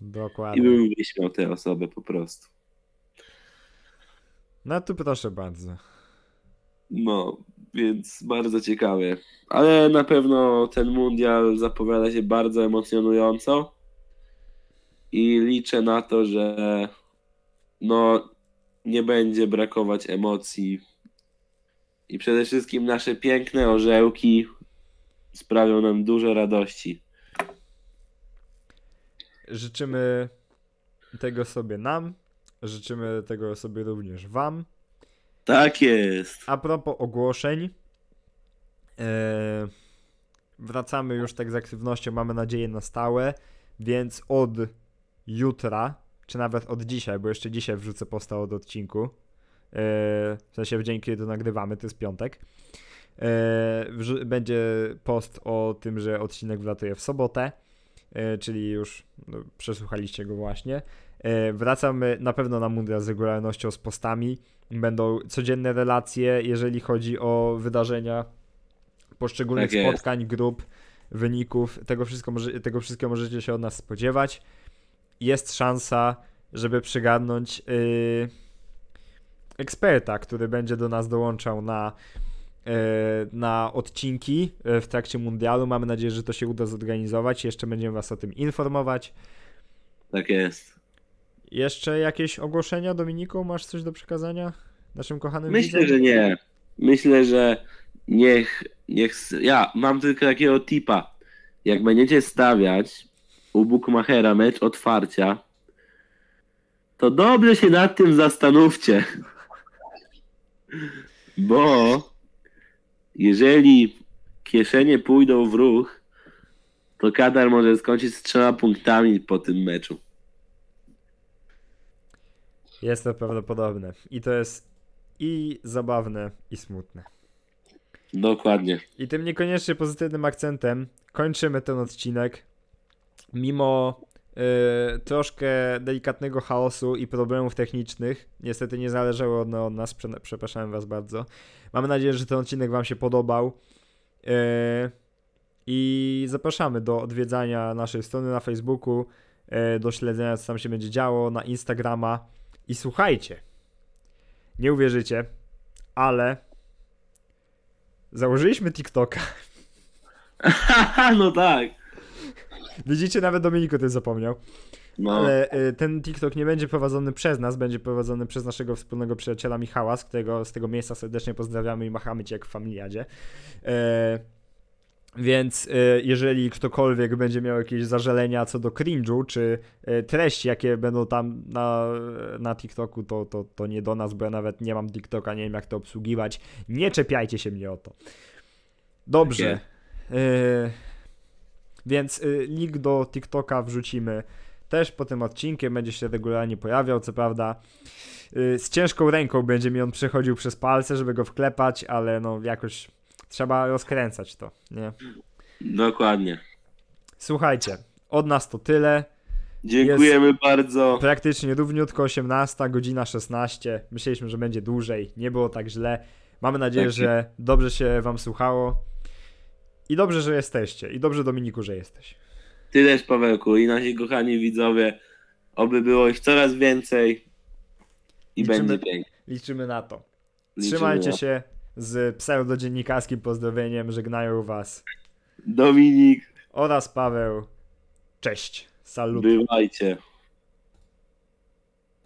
I Dokładnie. bym wyśmiał tę osobę po prostu. No tu proszę bardzo. No, więc bardzo ciekawe. Ale na pewno ten mundial zapowiada się bardzo emocjonująco. I liczę na to, że no nie będzie brakować emocji. I przede wszystkim nasze piękne orzełki sprawią nam dużo radości. Życzymy tego sobie nam, życzymy tego sobie również wam. Tak jest. A propos ogłoszeń, e, wracamy już tak z aktywnością, mamy nadzieję na stałe, więc od jutra, czy nawet od dzisiaj, bo jeszcze dzisiaj wrzucę posta od odcinku, w sensie w dzień, kiedy to nagrywamy, to jest piątek, e, będzie post o tym, że odcinek wlatuje w sobotę, e, czyli już no, przesłuchaliście go właśnie. E, wracamy na pewno na mundial z regularnością, z postami. Będą codzienne relacje, jeżeli chodzi o wydarzenia poszczególnych Tak spotkań, grup, wyników. Tego, wszystko tego wszystkiego możecie się od nas spodziewać. Jest szansa, żeby przygarnąć yy, eksperta, który będzie do nas dołączał na, yy, na odcinki yy, w trakcie mundialu. Mamy nadzieję, że to się uda zorganizować. Jeszcze będziemy Was o tym informować. Tak jest. Jeszcze jakieś ogłoszenia, Dominiku? Masz coś do przekazania naszym kochanym Myślę, widzom? że nie. Myślę, że niech, niech. Ja mam tylko takiego tipa. Jak będziecie stawiać u Bookmachera mecz otwarcia, to dobrze się nad tym zastanówcie. Bo jeżeli kieszenie pójdą w ruch, to Kadar może skończyć z trzema punktami po tym meczu. Jest to prawdopodobne. I to jest i zabawne, i smutne. Dokładnie. I tym niekoniecznie pozytywnym akcentem kończymy ten odcinek. Mimo troszkę delikatnego chaosu i problemów technicznych, niestety nie zależało one od nas, prze, przepraszam Was bardzo. Mamy nadzieję, że ten odcinek Wam się podobał. Y, I zapraszamy do odwiedzania naszej strony na Facebooku, y, do śledzenia, co tam się będzie działo, na Instagrama. I słuchajcie, nie uwierzycie, ale założyliśmy TikToka. no tak. Widzicie, nawet Dominik o tym zapomniał. No. Ale y, ten TikTok nie będzie prowadzony przez nas, będzie prowadzony przez naszego wspólnego przyjaciela Michała, z którego z tego miejsca serdecznie pozdrawiamy i machamy cię jak w familiadzie. E, więc y, jeżeli ktokolwiek będzie miał jakieś zażalenia co do cringe'u, czy y, treści, jakie będą tam na, na TikToku, to, to, to nie do nas, bo ja nawet nie mam TikToka, nie wiem jak to obsługiwać. Nie czepiajcie się mnie o to. Dobrze. Y, więc y, link do TikToka wrzucimy też po tym odcinkiem, będzie się regularnie pojawiał, co prawda. y, Z ciężką ręką będzie mi on przechodził przez palce, żeby go wklepać, ale no jakoś trzeba rozkręcać to, nie? Dokładnie. Słuchajcie, od nas to tyle. Dziękujemy bardzo. Praktycznie równiutko 18, godzina 16. Myśleliśmy, że będzie dłużej. Nie było tak źle. Mamy nadzieję, Tak. że dobrze się wam słuchało. I dobrze, że jesteście. I dobrze, Dominiku, że jesteś. Ty też, Pawełku, i nasi kochani widzowie. Oby było ich coraz więcej. I Liczymy- będzie pięknie. Liczymy na to. Trzymajcie się z pseudodziennikarskim pozdrowieniem. Żegnają was. Dominik, Oraz Paweł. Cześć. Salut. bywajcie.